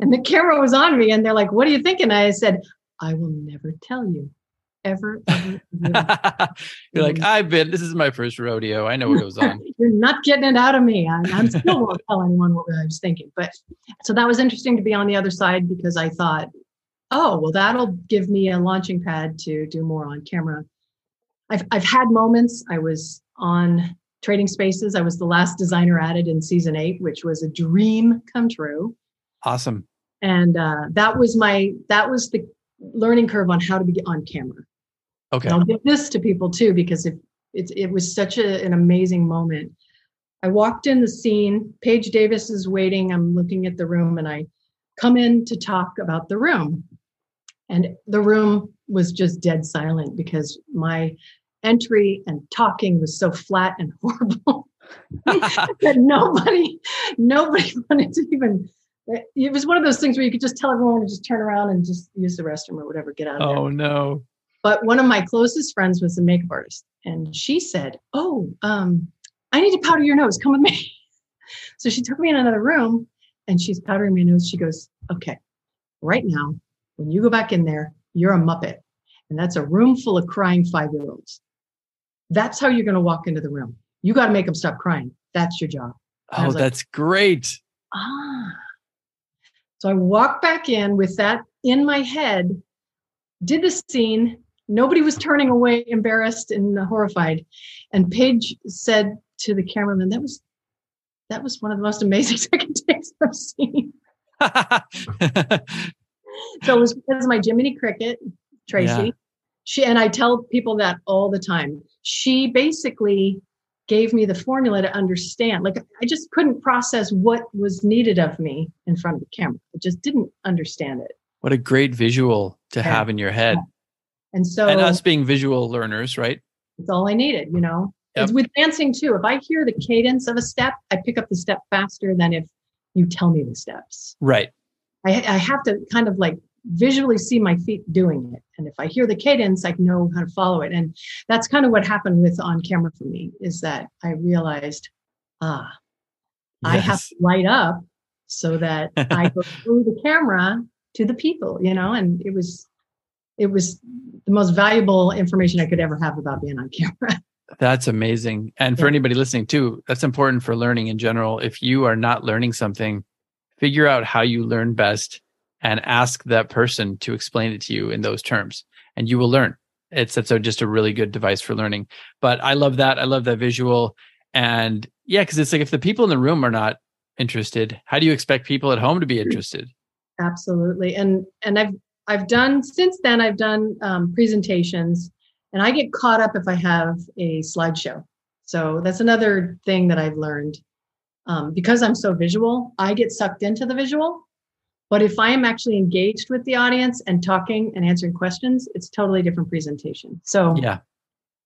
And the camera was on me, and they're like, What are you thinking? I said, I will never tell you. Ever, ever, ever. You're like, I've been, this is my first rodeo. I know what goes on. You're not getting it out of me. I, I'm still won't tell anyone what I was thinking. But so that was interesting to be on the other side because I thought, oh, well, that'll give me a launching pad to do more on camera. I've, I've had moments. I was on Trading Spaces. I was the last designer added in season eight, which was a dream come true. Awesome. And uh, that was my that was the learning curve on how to be on camera. Okay. And I'll give this to people too because it it, it was such a, an amazing moment. I walked in the scene. Paige Davis is waiting. I'm looking at the room, and I come in to talk about the room. And the room was just dead silent because my entry and talking was so flat and horrible that nobody, nobody wanted to even. It was one of those things where you could just tell everyone to just turn around and just use the restroom or whatever, get out. Oh no! But one of my closest friends was a makeup artist, and she said, "Oh, um, I need to powder your nose. Come with me." so she took me in another room, and she's powdering my nose. She goes, "Okay, right now, when you go back in there, you're a muppet, and that's a room full of crying five-year-olds. That's how you're going to walk into the room. You got to make them stop crying. That's your job." oh, that's like, great. Ah. So I walked back in with that in my head, did the scene. Nobody was turning away, embarrassed and horrified. And Paige said to the cameraman, "That was that was one of the most amazing second takes I've seen." so it was because of my Jiminy Cricket, Tracy. She and I tell people that all the time. She basically gave me the formula to understand. Like I just couldn't process what was needed of me in front of the camera. I just didn't understand it. What a great visual to have in your head. And so And us being visual learners, right? It's all I needed, you know. Yep. It's with dancing too. If I hear the cadence of a step, I pick up the step faster than if you tell me the steps. Right. I, I have to kind of like visually see my feet doing it. And if I hear the cadence, I know how to follow it. And that's kind of what happened with on camera for me is that I realized, ah, yes. I have to light up so that I go through the camera to the people, you know, and it was it was the most valuable information I could ever have about being on camera. That's amazing. And for anybody listening too, that's important for learning in general. If you are not learning something, figure out how you learn best and ask that person to explain it to you in those terms and you will learn. It's that's a, just a really good device for learning. But i love that i love that visual. And yeah because it's like if the people in the room are not interested how do you expect people at home to be interested? Absolutely. And and i've i've done since then i've done um, presentations and i get caught up if i have a slideshow. So that's another thing that i've learned. Um, because i'm so visual i get sucked into the visual but if I am actually engaged with the audience and talking and answering questions, it's totally different presentation. So yeah,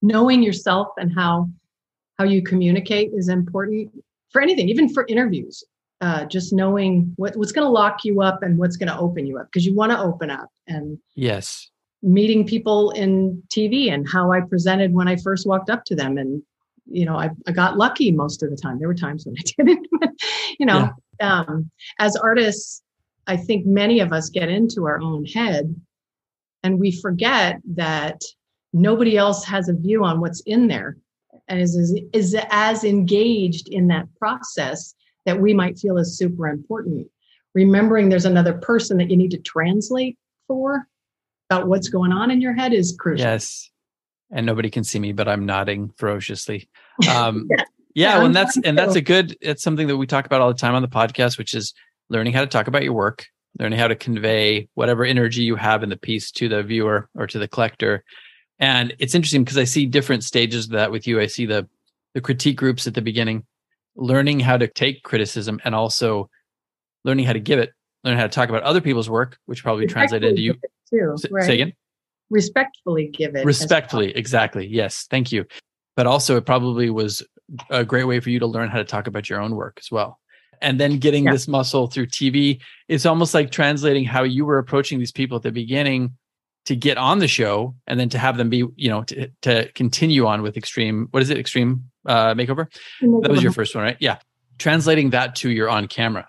knowing yourself and how how you communicate is important for anything, even for interviews. Uh, just knowing what, what's going to lock you up and what's going to open you up because you want to open up and yes meeting people in tv and how i presented when i first walked up to them and you know i, I got lucky most of the time there were times when i didn't you know yeah. um, as artists I think many of us get into our own head and we forget that nobody else has a view on what's in there and is, is, is as engaged in that process that we might feel is super important. Remembering there's another person that you need to translate for about what's going on in your head is crucial. Yes. And nobody can see me, but I'm nodding ferociously. Um, yeah, yeah well, and that's and that's a good. It's something that we talk about all the time on the podcast, which is learning how to talk about your work, learning how to convey whatever energy you have in the piece to the viewer or to the collector. And it's interesting because I see different stages of that with you. I see the the critique groups at the beginning, learning how to take criticism and also learning how to give it, learn how to talk about other people's work, which probably translated into you. Too, right? Say again. Respectfully give it. Respectfully, well. exactly. Yes, thank you. But also, it probably was a great way for you to learn how to talk about your own work as well and then getting yeah. this muscle through TV. It's almost like translating how you were approaching these people at the beginning to get on the show and then to have them be, you know, to, to continue on with extreme, what is it? Extreme uh, makeover? makeover. That was your first one, right? Yeah. Translating that to your on camera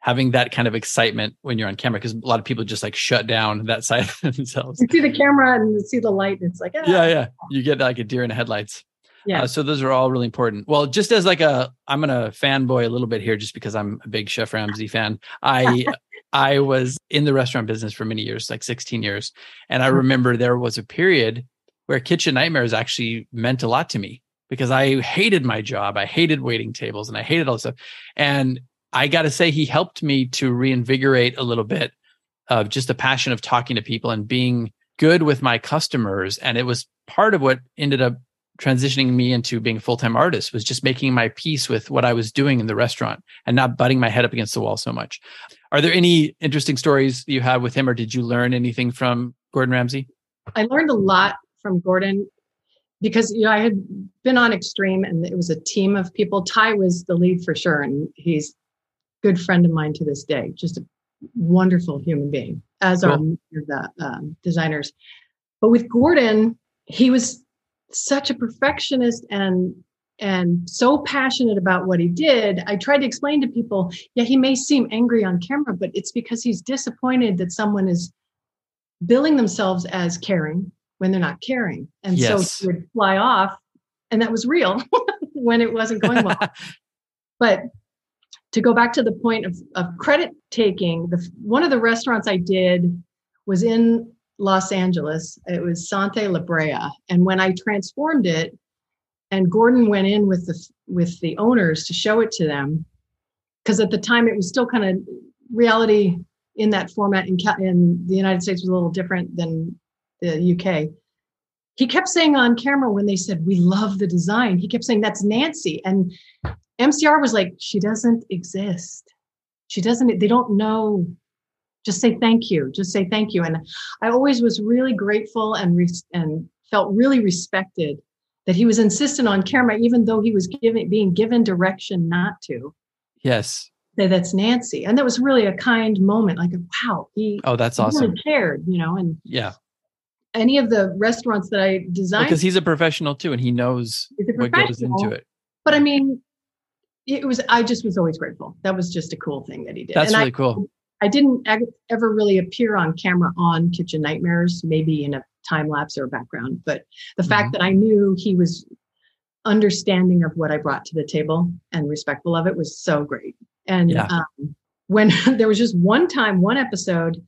having that kind of excitement when you're on camera because a lot of people just like shut down that side of themselves. You see the camera and see the light, and it's like, ah. Yeah, yeah. You get like a deer in the headlights. Yeah. Uh, so those are all really important. Well, just as like a, I'm gonna fanboy a little bit here, just because I'm a big Chef Ramsay fan. I, I was in the restaurant business for many years, like 16 years, and I Mm-hmm. remember there was a period where kitchen nightmares actually meant a lot to me because I hated my job, I hated waiting tables, and I hated all this stuff. And I got to say, he helped me to reinvigorate a little bit of just a passion of talking to people and being good with my customers. And it was part of what ended up transitioning me into being a full-time artist was just making my peace with what I was doing in the restaurant and not butting my head up against the wall so much. Are there any interesting stories you have with him or did you learn anything from Gordon Ramsay? I learned a lot from Gordon because you know I had been on Extreme and it was a team of people. Ty was the lead for sure, and he's a good friend of mine to this day. Just a wonderful human being, as are the um, designers. But with Gordon, he was such a perfectionist and and so passionate about what he did. I tried to explain to people, yeah, he may seem angry on camera, but it's because he's disappointed that someone is billing themselves as caring when they're not caring. And Yes. so he would fly off, and that was real when it wasn't going well. but to go back to the point of, of credit taking, the one of the restaurants I did was in Los Angeles. It was Sante La Brea. And when I transformed it, and Gordon went in with the with the owners to show it to them, because at the time it was still kind of reality in that format in, in the United States was a little different than the UK. He kept saying on camera when they said, We love the design, he kept saying, That's Nancy. And MCR was like, She doesn't exist. She doesn't, they don't know. Just say thank you. Just say thank you. And I always was really grateful and res- and felt really respected that he was insistent on camera, even though he was giving being given direction not to yes. say that's Nancy. And that was really a kind moment, like wow, he Oh, that's he awesome. really cared, you know, and Yeah. any of the restaurants that I designed Because he's a professional too and he knows what goes into it. But I mean, it was I just was always grateful. That was just a cool thing that he did. That's and really I, cool. I didn't ever really appear on camera on Kitchen Nightmares, maybe in a time lapse or background. But the Mm-hmm. fact that I knew he was understanding of what I brought to the table and respectful of it was so great. And Yeah. um, when there was just one time, one episode,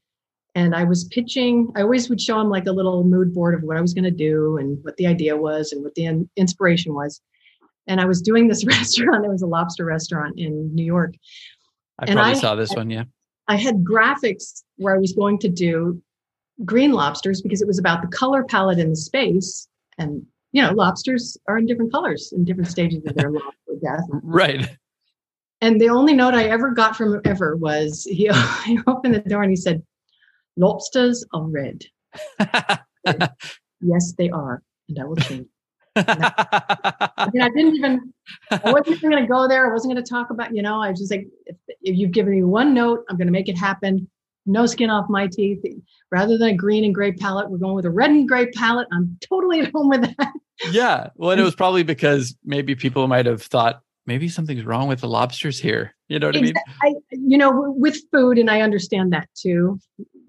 and I was pitching, I always would show him like a little mood board of what I was going to do and what the idea was and what the in- inspiration was. And I was doing this restaurant. It was a lobster restaurant in New York. I and probably I- saw this one. Yeah. I had graphics where I was going to do green lobsters because it was about the color palette in the space. And, you know, lobsters are in different colors in different stages of their lobster death. Mm-hmm. Right. And the only note I ever got from him ever was he, he opened the door and he said, Lobsters are red. Yes, they are. And I will change. I mean, I didn't even, I wasn't even going to go there. I wasn't going to talk about, you know, I was just like, if, if you've given me one note, I'm going to make it happen. No skin off my teeth. Rather than a green and gray palette, we're going with a red and gray palette. I'm totally at home with that. yeah. Well, and it was probably because maybe people might have thought maybe something's wrong with the lobsters here. You know what I mean? I, you know, with food, and I understand that too.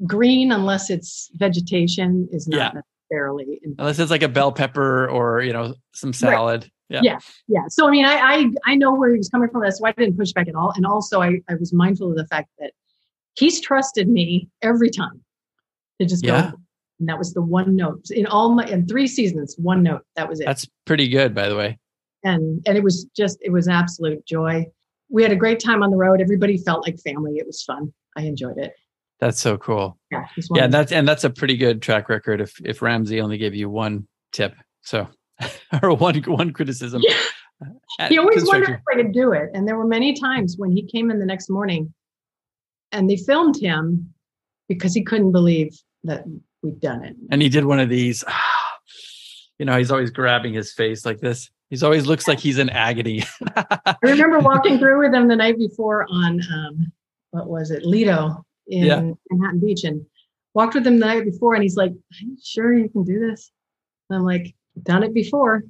Green, unless it's vegetation, is not Yeah. In- Unless it's like a bell pepper or, you know, some salad. Yeah. Yeah. Yeah. So I mean, I, I I know where he was coming from. That's why I didn't push back at all. And also, I I was mindful of the fact that he's trusted me every time to just Yeah. go. And that was the one note in all my in three seasons. One note. That was it. That's pretty good, by the way. and and it was just it was absolute joy. We had a great time on the road. Everybody felt like family. It was fun. I enjoyed it. That's so cool. Yeah. Yeah, and that's and that's a pretty good track record if if Ramsay only gave you one tip. So or one one criticism. Yeah. Uh, he always wondered if I could do it. And there were many times when he came in the next morning and they filmed him because he couldn't believe that we'd done it. and he did one of these. You know, he's always grabbing his face like this. He's always looks like he's in agony. I remember walking through with him the night before on um, what was it, Lido in Yeah. Manhattan Beach, and walked with him the night before, and he's like, "Are you sure you can do this?" And I'm like, "Done it before."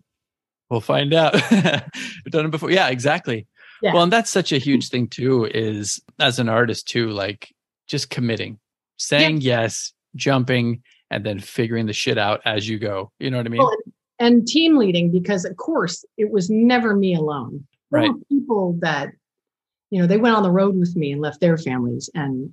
we'll find out. We've done it before. Yeah, exactly. Yeah. Well, and that's such a huge thing too, is as an artist too, like just committing, saying yes, jumping, and then figuring the shit out as you go. You know what I mean? Well, and team leading because of course it was never me alone. There Right. people that, you know, they went on the road with me and left their families and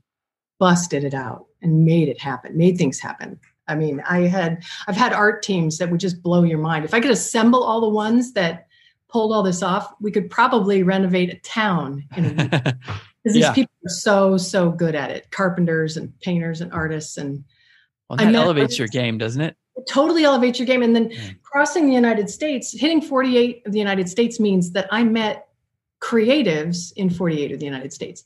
busted it out and made it happen, made things happen. I mean, I had I've had art teams that would just blow your mind. If I could assemble all the ones that pulled all this off, we could probably renovate a town in a week. Because these Yeah. people are so, so good at it. Carpenters and painters and artists and well, that elevates your game, doesn't it? it totally elevates your game. And then Yeah. crossing the United States, hitting 48 of the United States means that I met creatives in 48 of the United States.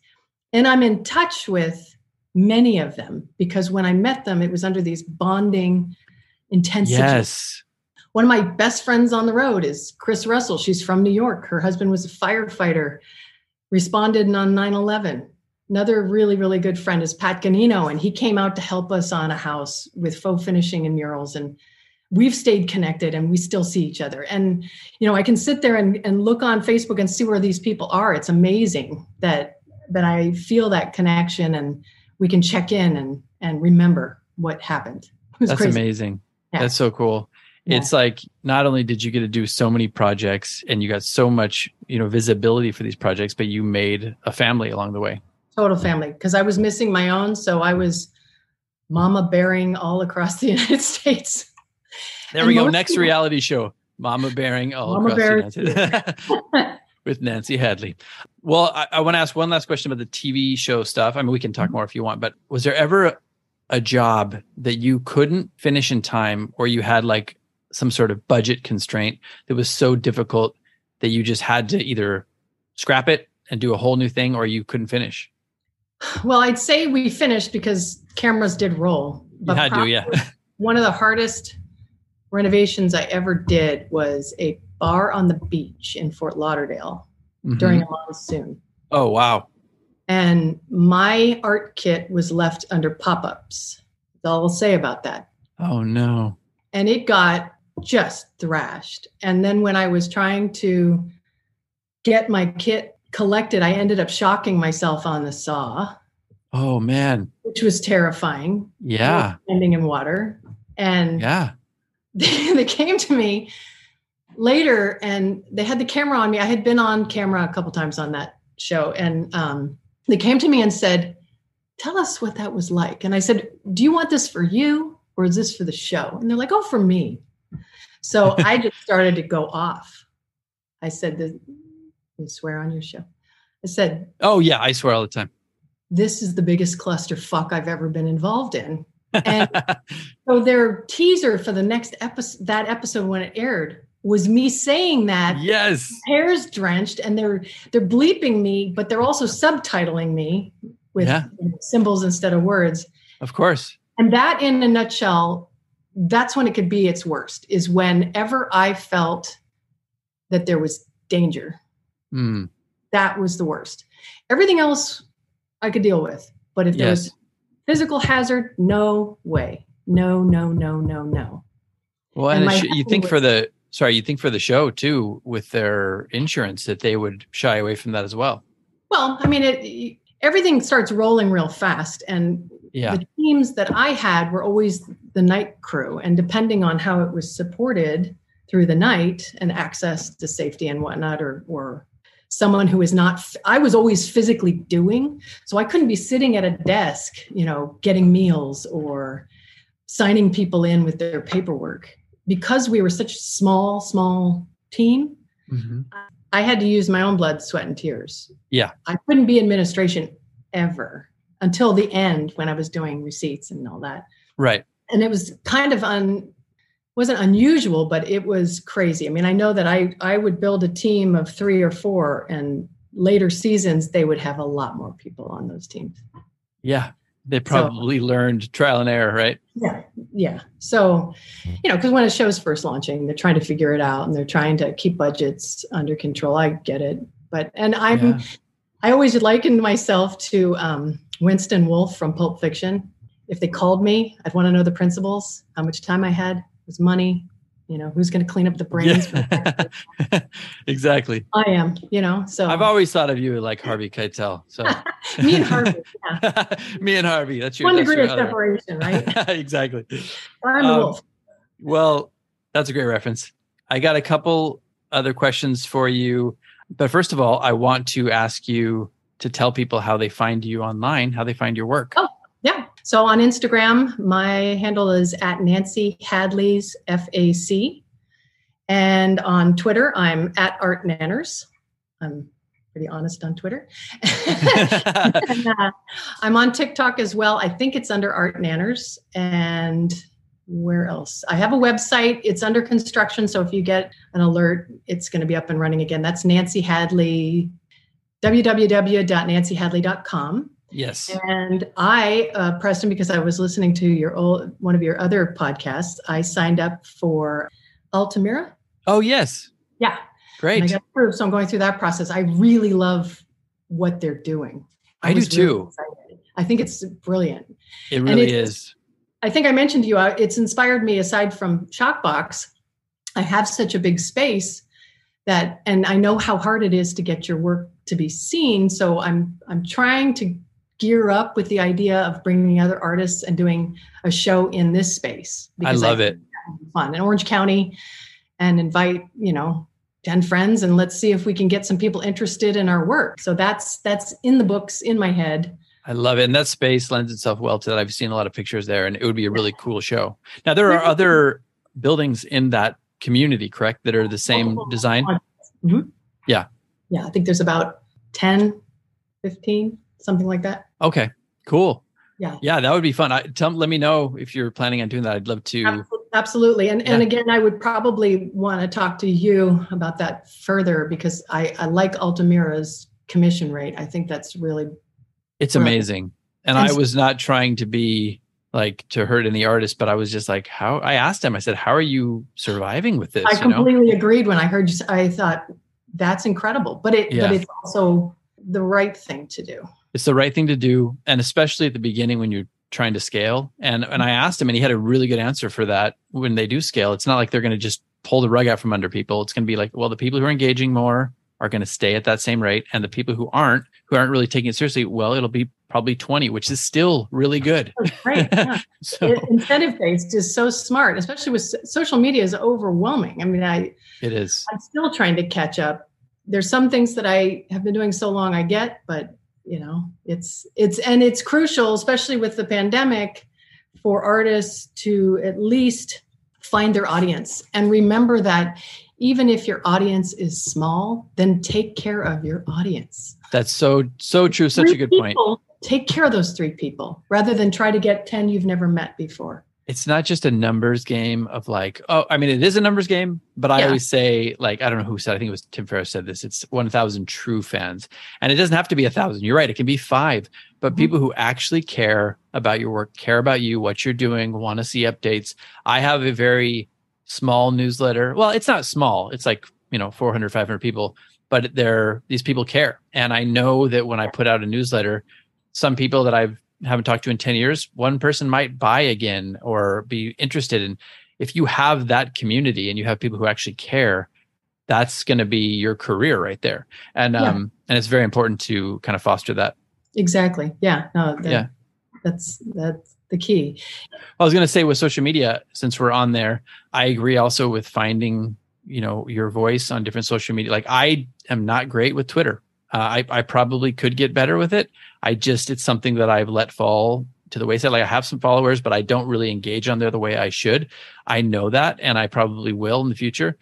And I'm in touch with many of them because when I met them, it was under these bonding intensities. Yes. One of my best friends on the road is Chris Russell. She's from New York. Her husband was a firefighter, responded on 9 11. Another really, really good friend is Pat Ganino, and he came out to help us on a house with faux finishing and murals. And we've stayed connected and we still see each other. And, you know, I can sit there and, and look on Facebook and see where these people are. It's amazing that that I feel that connection and we can check in and and remember what happened. That's crazy. amazing. Yeah. That's so cool. Yeah. It's like not only did you get to do so many projects and you got so much, you know, visibility for these projects, but you made a family along the way. total family because I was missing my own. So I was mama bearing all across the United States. There And we go. Next people- reality show, Mama Bearing all Mama across the United States with Nancy Hadley. Well, I, I want to ask one last question about the TV show stuff. I mean, we can Mm-hmm. talk more if you want, but was there ever a, a job that you couldn't finish in time or you had like some sort of budget constraint that was so difficult that you just had to either scrap it and do a whole new thing or you couldn't finish? Well, I'd say we finished because cameras did roll. You had to, yeah. One of the hardest renovations I ever did was a bar on the beach in Fort Lauderdale during Mhm. a monsoon. Oh, wow. And my art kit was left under pop ups. That's all I'll say about that. Oh, no. and it got just thrashed. And then when I was trying to get my kit collected, I ended up shocking myself on the saw, Oh, man. which was terrifying. Yeah. Ending in water. And Yeah. they, they came to me later and they had the camera on me. I had been on camera a couple times on that show. And um, they came to me and said, Tell us what that was like. And I said, Do you want this for you or is this for the show? And they're like, Oh, for me. So I just started to go off. I said, "This- You swear on your show. I said, Oh, yeah. I swear all the time. This is the biggest clusterfuck I've ever been involved in. And so their teaser for the next episode, that episode when it aired, was me saying that yes. hair's drenched, and they're they're bleeping me, but they're also subtitling me with Yeah. symbols instead of words. Of course. And that, in a nutshell, that's when it could be its worst. Is whenever I felt that there was danger. Mm. That was the worst. Everything else I could deal with, but if there Yes. was physical hazard, no way. No, no, no, no, no. Well, And and, sh- you think was- for the sorry, you think for the show too with their insurance that they would shy away from that as well. Well, I mean, it, everything starts rolling real fast, and Yeah. the teams that I had were always the night crew, and depending on how it was supported through the night and access to safety and whatnot, or or someone who is not, I was always physically doing, so I couldn't be sitting at a desk, you know, getting meals or signing people in with their paperwork because we were such a small, small team. Mhm. I had to use my own blood, sweat, and tears. Yeah. I couldn't be administration ever until the end when I was doing receipts and all that. Right. And it was kind of un wasn't unusual, but it was crazy. I mean, I know that I I would build a team of three or four, and later seasons they would have a lot more people on those teams. Yeah. They probably learned trial and error, right? Yeah, yeah. So, you know, because when a show's first launching, they're trying to figure it out and they're trying to keep budgets under control. I get it, but and I'm Yeah. I always likened myself to um, Winston Wolfe from Pulp Fiction. If they called me, I'd want to know the principles, how much time I had, was money, you know, who's going to clean up the brains? Yeah. exactly. I am, you know, so I've always thought of you like Harvey Keitel. So me and Harvey, yeah. me and Harvey. That's your one that's degree your of other- separation, right? exactly. I'm Um, wolf. Well, that's a great reference. I got a couple other questions for you. But first of all, I want to ask you to tell people how they find you online, how they find your work. Oh. So on Instagram, my handle is at Nancy Hadley's FAC. And on Twitter, I'm at Art Nanners. I'm pretty honest on Twitter. and, uh, I'm on TikTok as well. I think it's under Art Nanners. And where else? I have a website. It's under construction. So if you get an alert, it's going to be up and running again. That's Nancy Hadley, www.nancyhadley.com. yes. And I, uh, Preston, because I was listening to your old one of your other podcasts, I signed up for Altamira. Oh, yes. Yeah, and I Great. got approved, so I'm going through that process. I really love what they're doing. I do was really too. I think it's brilliant. It really is. I think I mentioned to you, uh, it's inspired me aside from Shockbox. I have such a big space that, and I know how hard it is to get your work to be seen. So I'm I'm trying to gear up with the idea of bringing other artists and doing a show in this space. Because I love think it. that would be Fun in Orange County, and invite you know ten friends, and let's see if we can get some people interested in our work. So that's that's in the books in my head. I love it. And that space lends itself well to that. I've seen a lot of pictures there and it would be a really cool show. Now, there are other buildings in that community, correct, that are the same Oh, design? Mhm. Yeah. Yeah, I think there's about 10, 15, something like that. Okay, cool. Yeah. Yeah, that would be fun. I, tell, let me know if you're planning on doing that. I'd love to. Absolutely. And and again, I would probably want to talk to you about that further because I, I like Altamira's commission rate. I think that's really It's amazing. And And I was not trying to be like to hurt any artist, but I was just like, how I asked him, I said, How are you surviving with this? I you know? completely agreed when I heard you I thought that's incredible. But it Yeah. but it's also the right thing to do. It's the right thing to do. And especially at the beginning when you're trying to scale. And and I asked him and he had a really good answer for that. When they do scale, it's not like they're gonna just pull the rug out from under people. It's gonna be like, well, the people who are engaging more are gonna stay at that same rate. And the people who aren't, who aren't really taking it seriously, well, it'll be probably 20, which is still really good. That's great. Yeah. So Incentive based is so smart, especially with social media is overwhelming. I mean, I it is. I'm still trying to catch up. There's some things that I have been doing so long I get, but you know, it's it's and it's crucial, especially with the pandemic, for artists to at least find their audience and remember that even if your audience is small, then take care of your audience. That's so so true. Such a Three good point. Take care of those three people rather than try to get 10 you've never met before. It's not just a numbers game of like, oh, I mean, it is a numbers game, but I Yeah. always say, like, I don't know who said, I think it was Tim Ferriss said this. It's 1,000 true fans. And it doesn't have to be a thousand. You're right. It can be five, but Mhm. people who actually care about your work, care about you, what you're doing, want to see updates. I have a very small newsletter. Well, it's not small. It's like, you know, 400, 500 people, but they're, these people care. And I know that when I put out a newsletter, some people that I've haven't talked to in 10 years, one person might buy again or be interested in. If you have that community and you have people who actually care, that's going to be your career right there. And Yeah. um and it's very important to kind of foster that. Exactly. Yeah. No, that- Yeah. that's that's the key. I was going to say with social media, since we're on there, I agree also with finding, you know, your voice on different social media. Like I am not great with Twitter. Uh, I, I probably could get better with it. I just, it's something that I've let fall to the wayside. Like I have some followers, but I don't really engage on there the way I should. I know that, and I probably will in the future.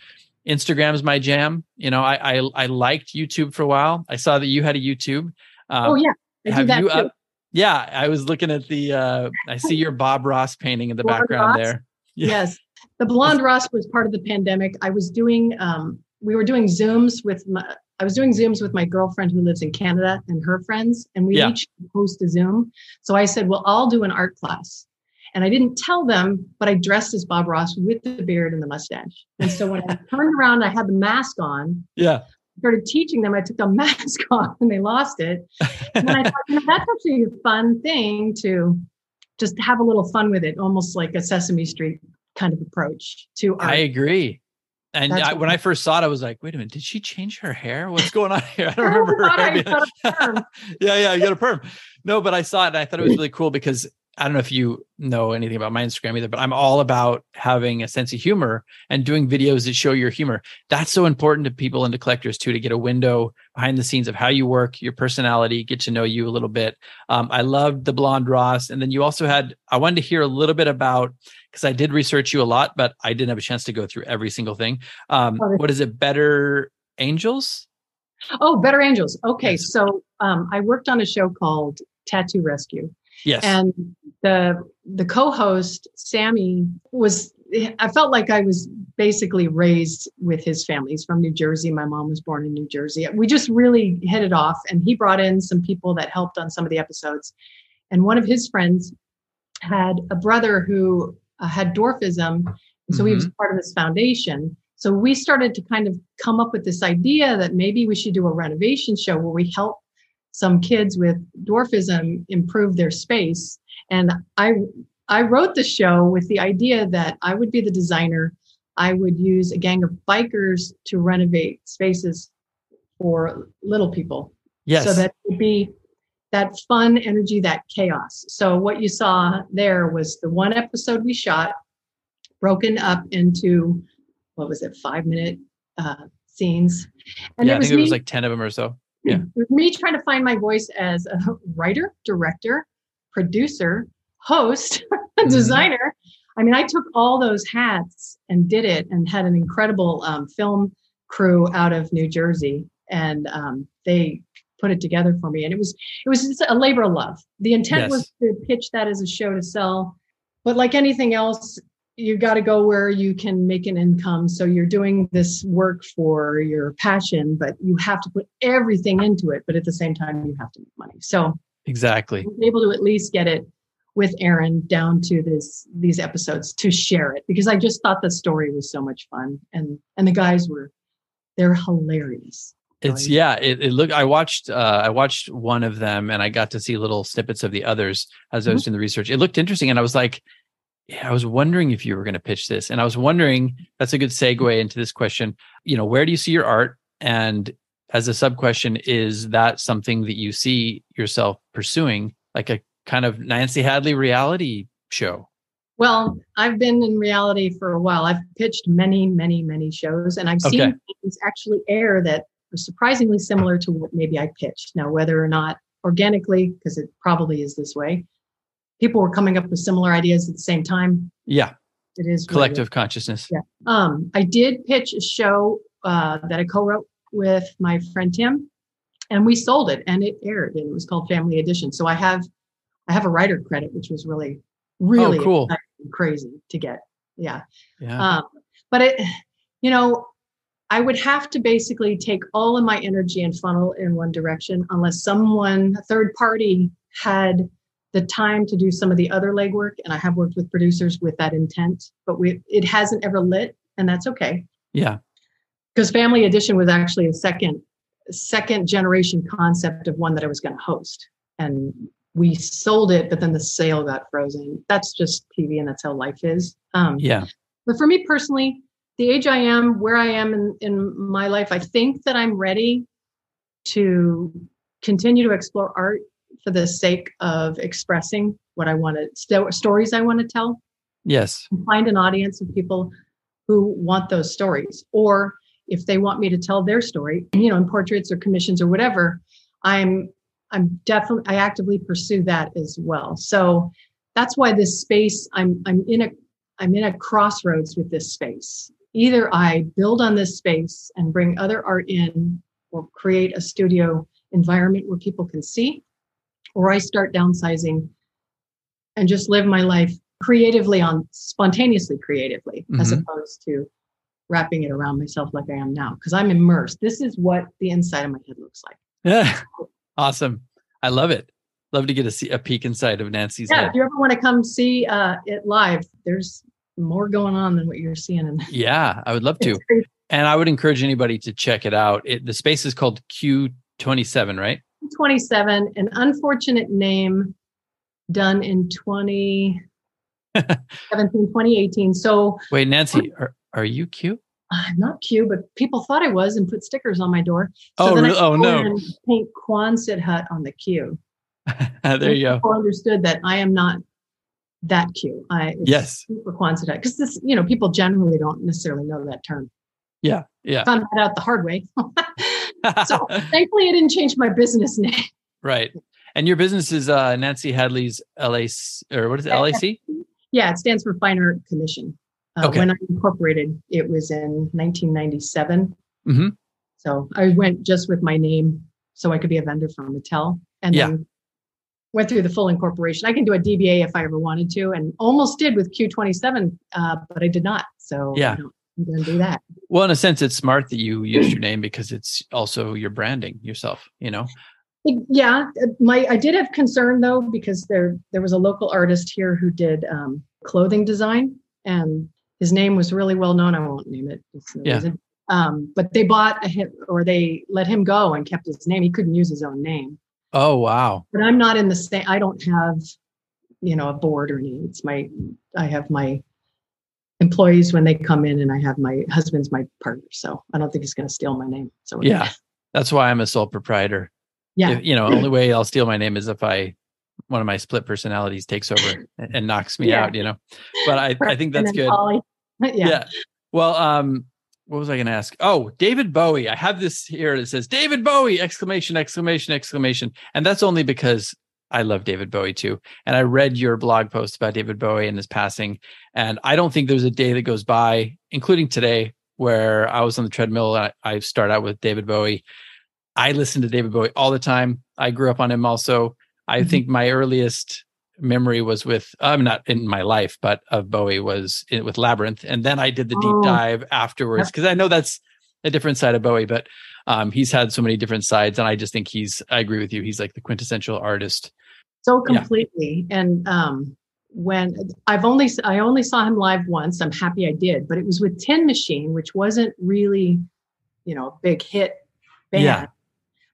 Instagram's my jam. You know, I, I, I liked YouTube for a while. I saw that you had a YouTube. Um, oh yeah. I have that you too. up, yeah i was looking at the uh i see your bob ross painting in the Blonde background Ross? there Yeah. Yes. The blonde Ross was part of the pandemic. I was doing um we were doing Zooms with my I was doing Zooms with my girlfriend who lives in Canada and her friends, and we Yeah. each host a Zoom. So I said, Well, I'll do an art class. And I didn't tell them, but I dressed as Bob Ross with the beard and the mustache. And so when I turned around, I had the mask on, yeah started teaching them, I took the mask off and they lost it. And I thought, you know, that's actually a fun thing to just have a little fun with it, almost like a Sesame Street kind of approach to art. I agree. And I, when I first saw it, I was like, wait a minute, did she change her hair? What's going on here? I don't Oh, remember. God, I her being- perm. yeah, yeah, you got a perm. No, but I saw it and I thought it was really cool because I don't know if you know anything about my Instagram either, but I'm all about having a sense of humor and doing videos that show your humor. That's so important to people and to collectors too, to get a window behind the scenes of how you work, your personality, get to know you a little bit. Um, I loved the blonde Ross. And then you also had, I wanted to hear a little bit about, because I did research you a lot, but I didn't have a chance to go through every single thing. Um, what is it? Better Angels? Oh, Better Angels. Okay, Yes. so um, I worked on a show called Tattoo Rescue, Yes. and the the co-host Sammy was. I felt like I was basically raised with his family. He's from New Jersey. My mom was born in New Jersey. We just really hit it off, and he brought in some people that helped on some of the episodes. And one of his friends had a brother who uh, had dwarfism, and so he was part of this foundation. So we started to kind of come up with this idea that maybe we should do a renovation show where we help some kids with dwarfism improve their space. And I I wrote the show with the idea that I would be the designer. I would use a gang of bikers to renovate spaces for little people. yes. So that it would be that fun energy, that chaos. So what you saw there was the one episode we shot broken up into what was it, five minute uh, scenes. And yeah, I think it was like 10 of them or so. Yeah. me trying to find my voice as a writer, director, producer, host, Mhm. designer. I mean, I took all those hats and did it and had an incredible um, film crew out of New Jersey. And um, they put it together for me. And it was it was just a labor of love. The intent Yes. was to pitch that as a show to sell. But like anything else, you got to go where you can make an income. So you're doing this work for your passion, but you have to put everything into it. But at the same time, you have to make money. So Exactly. Able to at least get it with Aaron down to this these episodes to share it because I just thought the story was so much fun and and the guys were they're hilarious. It's yeah. It, it look. I watched. Uh, I watched one of them, and I got to see little snippets of the others as I was doing the research. It looked interesting, and I was like, yeah, I was wondering if you were going to pitch this, and I was wondering. That's a good segue into this question. You know, where do you see your art? And as a sub question, is that something that you see yourself pursuing, like a kind of Nancy Hadley reality show? Well, I've been in reality for a while. I've pitched many, many, many shows, and I've seen Okay. things actually air that are surprisingly similar to what maybe I pitched. Now, whether or not organically, because it probably is this way, people were coming up with similar ideas at the same time. Yeah, It is what it is. collective consciousness. Yeah. Um, I did pitch a show uh, that I co-wrote with my friend Tim, and we sold it, and it aired, and it was called Family Edition. So I have, I have a writer credit, which was really, really Oh, cool. crazy to get. Yeah. Yeah. Um, but it, you know, I would have to basically take all of my energy and funnel in one direction, unless someone, a third party, had the time to do some of the other legwork. And I have worked with producers with that intent, but we it hasn't ever lit, and that's okay yeah. because Family Edition was actually a second second generation concept of one that I was going to host, and we sold it, but then the sale got frozen. That's just TV, and that's how life is. Um, Yeah. but for me personally, the age I am, where I am in, in my life, I think that I'm ready to continue to explore art for the sake of expressing what I want to, st- stories I want to tell, Yes. find an audience of people who want those stories. Or if they want me to tell their story, you know, in portraits or commissions or whatever, I'm I'm definitely I actively pursue that as well. So that's why this space I'm I'm in a I'm in a crossroads with this space. Either I build on this space and bring other art in or create a studio environment where people can see, or I start downsizing and just live my life creatively on spontaneously creatively as Mhm. opposed to wrapping it around myself like I am now because I'm immersed. This is what the inside of my head looks like. Yeah. awesome. I love it. Love to get a, see, a peek inside of Nancy's Yeah, head. if you ever want to come see uh, it live, there's more going on than what you're seeing. In Yeah, I would love to. And I would encourage anybody to check it out. It, the space is called Q27, right? 27, an unfortunate name done in 20, 2018. So wait, Nancy, are, are you cute? I'm not cute, but people thought I was and put stickers on my door. So oh, then? I oh no! And paint Quonset hut on the queue. there you go. Understood that I am not that cute. I yes super Quonset hut because this, you know, people generally don't necessarily know that term. Yeah, yeah. Found that out the hard way. so thankfully, I didn't change my business name. Right. And your business is uh, Nancy Hadley's FAC or what is it? FAC? Yeah, it stands for Fine Art Commission. Uh, Okay. When I incorporated, it was in 1997. hmm So I went just with my name so I could be a vendor for Mattel and Yeah. then went through the full incorporation. I can do a DBA if I ever wanted to and almost did with Q27, uh, but I did not. So Yeah. I'm going to do that. Well, in a sense, it's smart that you used your name because it's also your branding yourself. You know. Yeah, uh, my I did have concern though because there there was a local artist here who did um, clothing design and his name was really well known. I won't name it. No Yeah. reason. Um, but they bought a hit or they let him go and kept his name. He couldn't use his own name. Oh wow. But I'm not in the same. I don't have, you know, a board or anything. It's my. I have my employees when they come in, and I have my husband's my partner. So I don't think he's going to steal my name. So we're Yeah. That's why I'm a sole proprietor. yeah. If, you know, only way I'll steal my name is if I one of my split personalities takes over and, and knocks me Yeah. out. You know. But I I think that's good. Polly- yeah. yeah. Well, um, what was I going to ask? Oh, David Bowie. I have this here that says David Bowie! Exclamation! Exclamation! Exclamation! And that's only because I love David Bowie too. And I read your blog post about David Bowie and his passing. And I don't think there's a day that goes by, including today, where I was on the treadmill and I, I start out with David Bowie. I listen to David Bowie all the time. I grew up on him also. I Mhm. think my earliest memory was with I'm not in my life, but of Bowie was in, with Labyrinth, and then I did the deep Oh. dive afterwards because I know that's a different side of Bowie, but um, he's had so many different sides, and I just think he's. I agree with you. He's like the quintessential artist. So Yeah. completely and um when i've only i only saw him live once i'm happy i did but it was with tin machine which wasn't really you know a big hit band Yeah.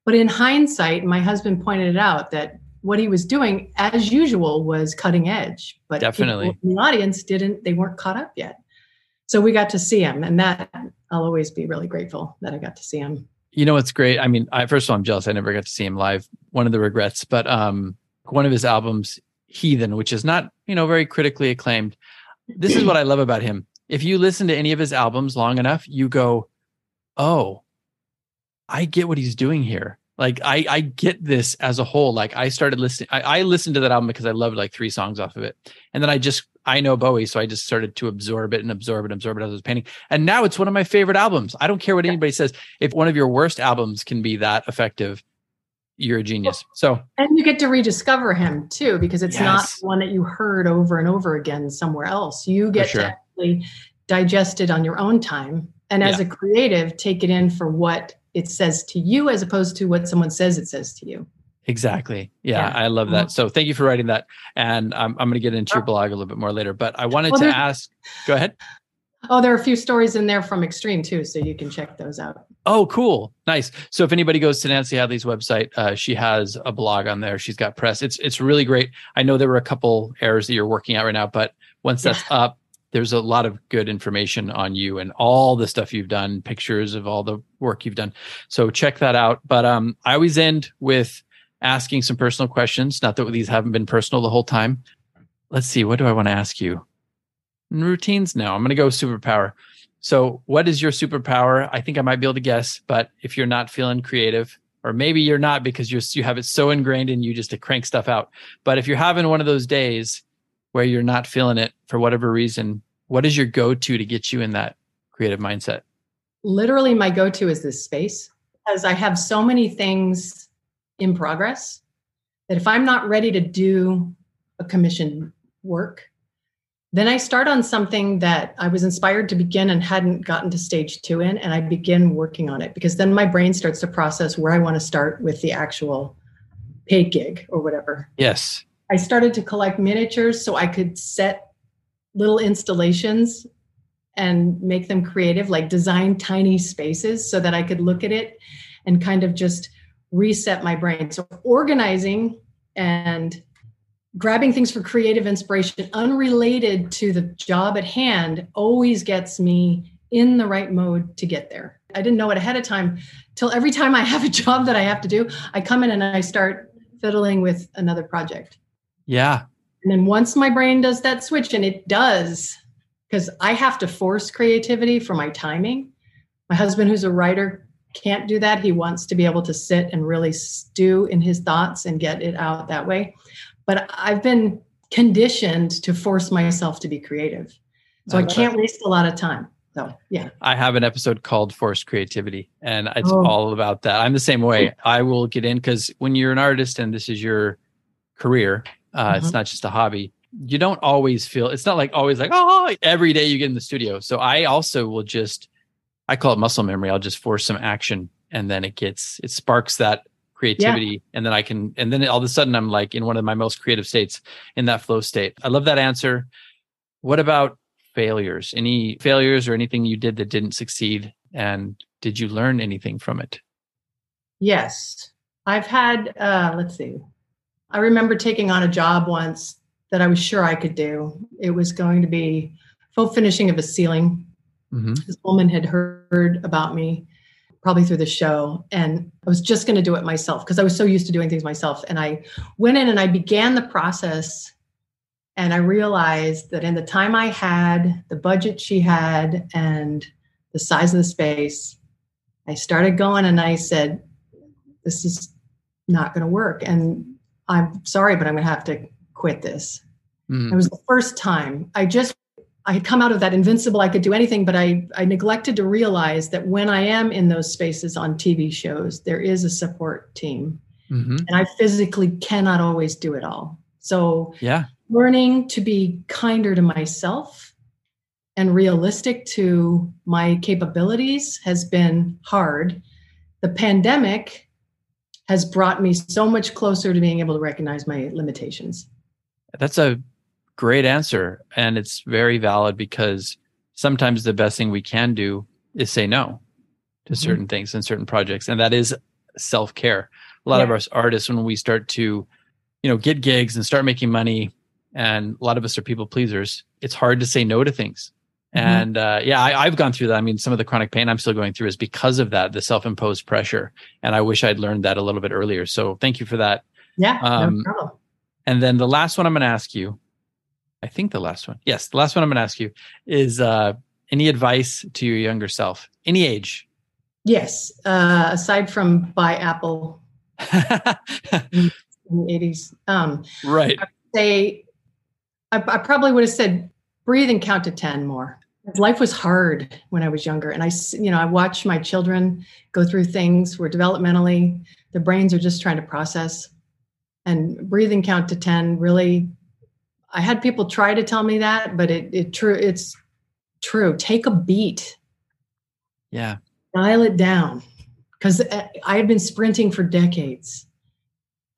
but in hindsight my husband pointed it out that what he was doing as usual was cutting edge but Definitely. in the audience didn't they weren't caught up yet so we got to see him and that i'll always be really grateful that i got to see him You know what's great? I mean, I, first of all, I'm jealous. I never got to see him live. One of the regrets, but um, one of his albums, Heathen, which is not you know very critically acclaimed. This is what I love about him. If you listen to any of his albums long enough, you go, "Oh, I get what he's doing here." Like I, I get this as a whole. Like I started listening. I, I listened to that album because I loved like three songs off of it, and then I just I know Bowie, so I just started to absorb it and absorb it, and absorb it as I was painting. And now it's one of my favorite albums. I don't care what anybody says. If one of your worst albums can be that effective, you're a genius. So And you get to rediscover him too, because it's not one that you heard over and over again somewhere else. You get sure. to actually digest it on your own time. And as Yeah. a creative, take it in for what it says to you as opposed to what someone says it says to you. exactly, yeah, Yeah. I love that. Uh-huh. So thank you for writing that, and I'm I'm going to get into your blog a little bit more later. But I wanted Well, to ask. Go ahead. Oh, there are a few stories in there from Extreme too, so you can check those out. Oh, cool, nice. So if anybody goes to Nancy Hadley's website, uh, she has a blog on there. She's got press. It's it's really great. I know there were a couple errors that you're working out right now, but once that's up, there's a lot of good information on you and all the stuff you've done, pictures of all the work you've done. So check that out. But um, I always end with asking some personal questions. Not that these haven't been personal the whole time. Let's see. What do I want to ask you? Routines? No, I'm going to go superpower. So, what is your superpower? I think I might be able to guess, but if you're not feeling creative, or maybe you're not because you're you have it so ingrained in you just to crank stuff out. But if you're having one of those days where you're not feeling it for whatever reason, what is your go-to to get you in that creative mindset? Literally, my go to is this space because I have so many things in progress that if I'm not ready to do a commissioned work, then I start on something that I was inspired to begin and hadn't gotten to stage two in, and I begin working on it because then my brain starts to process where I want to start with the actual paid gig or whatever. Yes. I started to collect miniatures so I could set little installations and make them creative, like design tiny spaces so that I could look at it and kind of just reset my brain. So organizing and grabbing things for creative inspiration unrelated to the job at hand always gets me in the right mode to get there. I didn't know it ahead of time till every time I have a job that I have to do, I come in and I start fiddling with another project. Yeah. And then once my brain does that switch, and it does, because I have to force creativity for my timing. My husband, who's a writer, can't do that. He wants to be able to sit and really stew in his thoughts and get it out that way. But I've been conditioned to force myself to be creative. So I, I can't waste a lot of time. So, yeah. I have an episode called Forced Creativity, and it's oh. all about that. I'm the same way. I will get in because when you're an artist and this is your career, uh, mm-hmm. it's not just a hobby. You don't always feel it's not like always like, oh, every day you get in the studio. So I also will just, I call it muscle memory. I'll just force some action and then it gets, it sparks that creativity yeah. and then i can and then all of a sudden i'm like in one of my most creative states in that flow state. I love that answer. What about failures? Any failures or anything you did that didn't succeed? And did you learn anything from it? Yes. I've had uh let's see. I remember taking on a job once that i was sure i could do. It was going to be full finishing of a ceiling. Mm-hmm. this woman had heard about me probably through the show. And I was just going to do it myself because I was so used to doing things myself. And I went in and I began the process. And I realized that in the time I had, the budget she had, and the size of the space, I started going and I said, This is not going to work. And I'm sorry, but I'm going to have to quit this. Mm. It was the first time I just I had come out of that invincible, I could do anything, but I, I neglected to realize that when I am in those spaces on TV shows, there is a support team. Mm-hmm. And I physically cannot always do it all. So, yeah, learning to be kinder to myself and realistic to my capabilities has been hard. The pandemic has brought me so much closer to being able to recognize my limitations. That's a great answer. And it's very valid because sometimes the best thing we can do is say no to mm-hmm. certain things and certain projects. And that is self care. A lot yeah. of us artists, when we start to, you know, get gigs and start making money, and a lot of us are people pleasers, it's hard to say no to things. Mm-hmm. And uh, yeah, I, have gone through that. I mean, some of the chronic pain I'm still going through is because of that, the self imposed pressure. And I wish I'd learned that a little bit earlier. So thank you for that. Yeah. Um, no problem. And then the last one I'm going to ask you I think the last one. Yes, the last one I'm going to ask you is uh, any advice to your younger self, any age? Yes, uh, aside from buy Apple in the 80s. Um, right. I say I, I probably would have said breathe and count to 10 more. Life was hard when I was younger, and I, you know, I watch my children go through things where developmentally their brains are just trying to process, and breathe and count to ten really I had people try to tell me that, but it it true it's true. Take a beat. Yeah. Dial it down because uh, I had been sprinting for decades,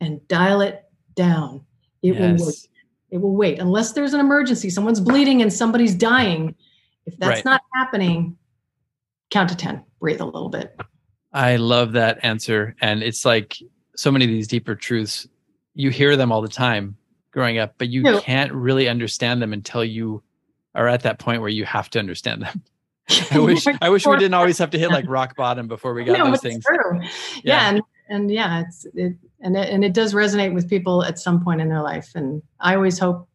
and dial it down. It yes. will wait. It will wait unless there's an emergency. Someone's bleeding and somebody's dying. If that's right. not happening, count to ten. Breathe a little bit. I love that answer, and it's like so many of these deeper truths. You hear them all the time, growing up, but you no. can't really understand them until you are at that point where you have to understand them. I wish I wish we didn't always have to hit like rock bottom before we got no, those things. True. Yeah. yeah, and and yeah, it's it and it, and it does resonate with people at some point in their life. And I always hope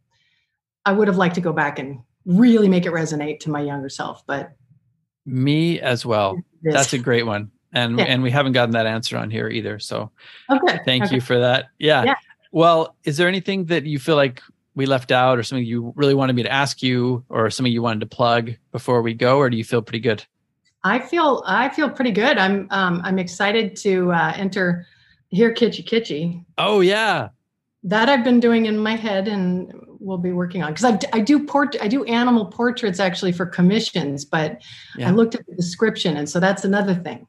I would have liked to go back and really make it resonate to my younger self, but me as well. That's a great one. And yeah. and we haven't gotten that answer on here either. So oh, okay. thank okay. you for that. Yeah. yeah. Well, is there anything that you feel like we left out or something you really wanted me to ask you or something you wanted to plug before we go or do you feel pretty good? I feel I feel pretty good. I'm um, I'm excited to uh, enter here Kitschy Kitschy. Oh yeah. That I've been doing in my head and we'll be working on because I, I do port I do animal portraits actually for commissions, but yeah. I looked at the description and so that's another thing.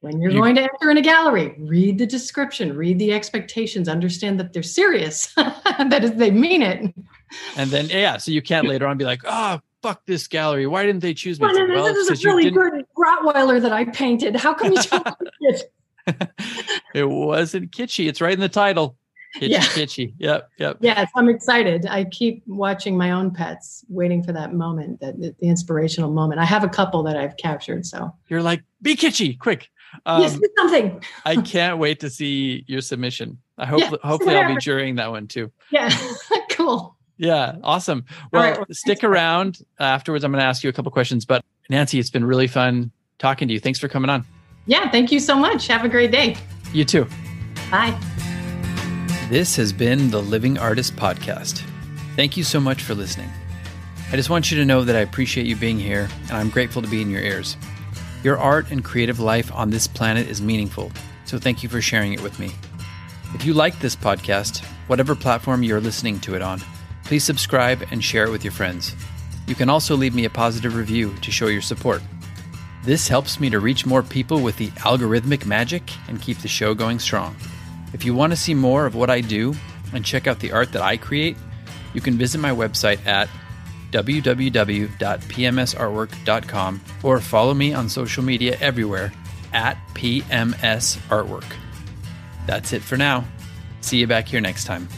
When you're you, going to enter in a gallery, read the description, read the expectations, understand that they're serious, that is, they mean it. And then, yeah, so you can't later on be like, oh, fuck this gallery. Why didn't they choose me? Well, no, well, this is a really good Rottweiler that I painted. How come you don't it? it wasn't kitschy. It's right in the title. Kitschy, Yeah. kitschy. Yep, yep. Yes, I'm excited. I keep watching my own pets, waiting for that moment, that the inspirational moment. I have a couple that I've captured. So You're like, be kitschy, quick. Um, yes, do something. I can't wait to see your submission. I hope Yeah, hopefully I'll be jurying that one too. Yeah, cool. Yeah, awesome. Well, right, well, stick thanks, Brett. around afterwards. I'm going to ask you a couple questions, but Nancy, it's been really fun talking to you. Thanks for coming on. Yeah, thank you so much. Have a great day. You too. Bye. This has been the Living Artist Podcast. Thank you so much for listening. I just want you to know that I appreciate you being here and I'm grateful to be in your ears. Your art and creative life on this planet is meaningful, so thank you for sharing it with me. If you like this podcast, whatever platform you're listening to it on, please subscribe and share it with your friends. You can also leave me a positive review to show your support. This helps me to reach more people with the algorithmic magic and keep the show going strong. If you want to see more of what I do and check out the art that I create, you can visit my website at www.pmsartwork.com or follow me on social media everywhere at PMS Artwork. That's it for now. See you back here next time.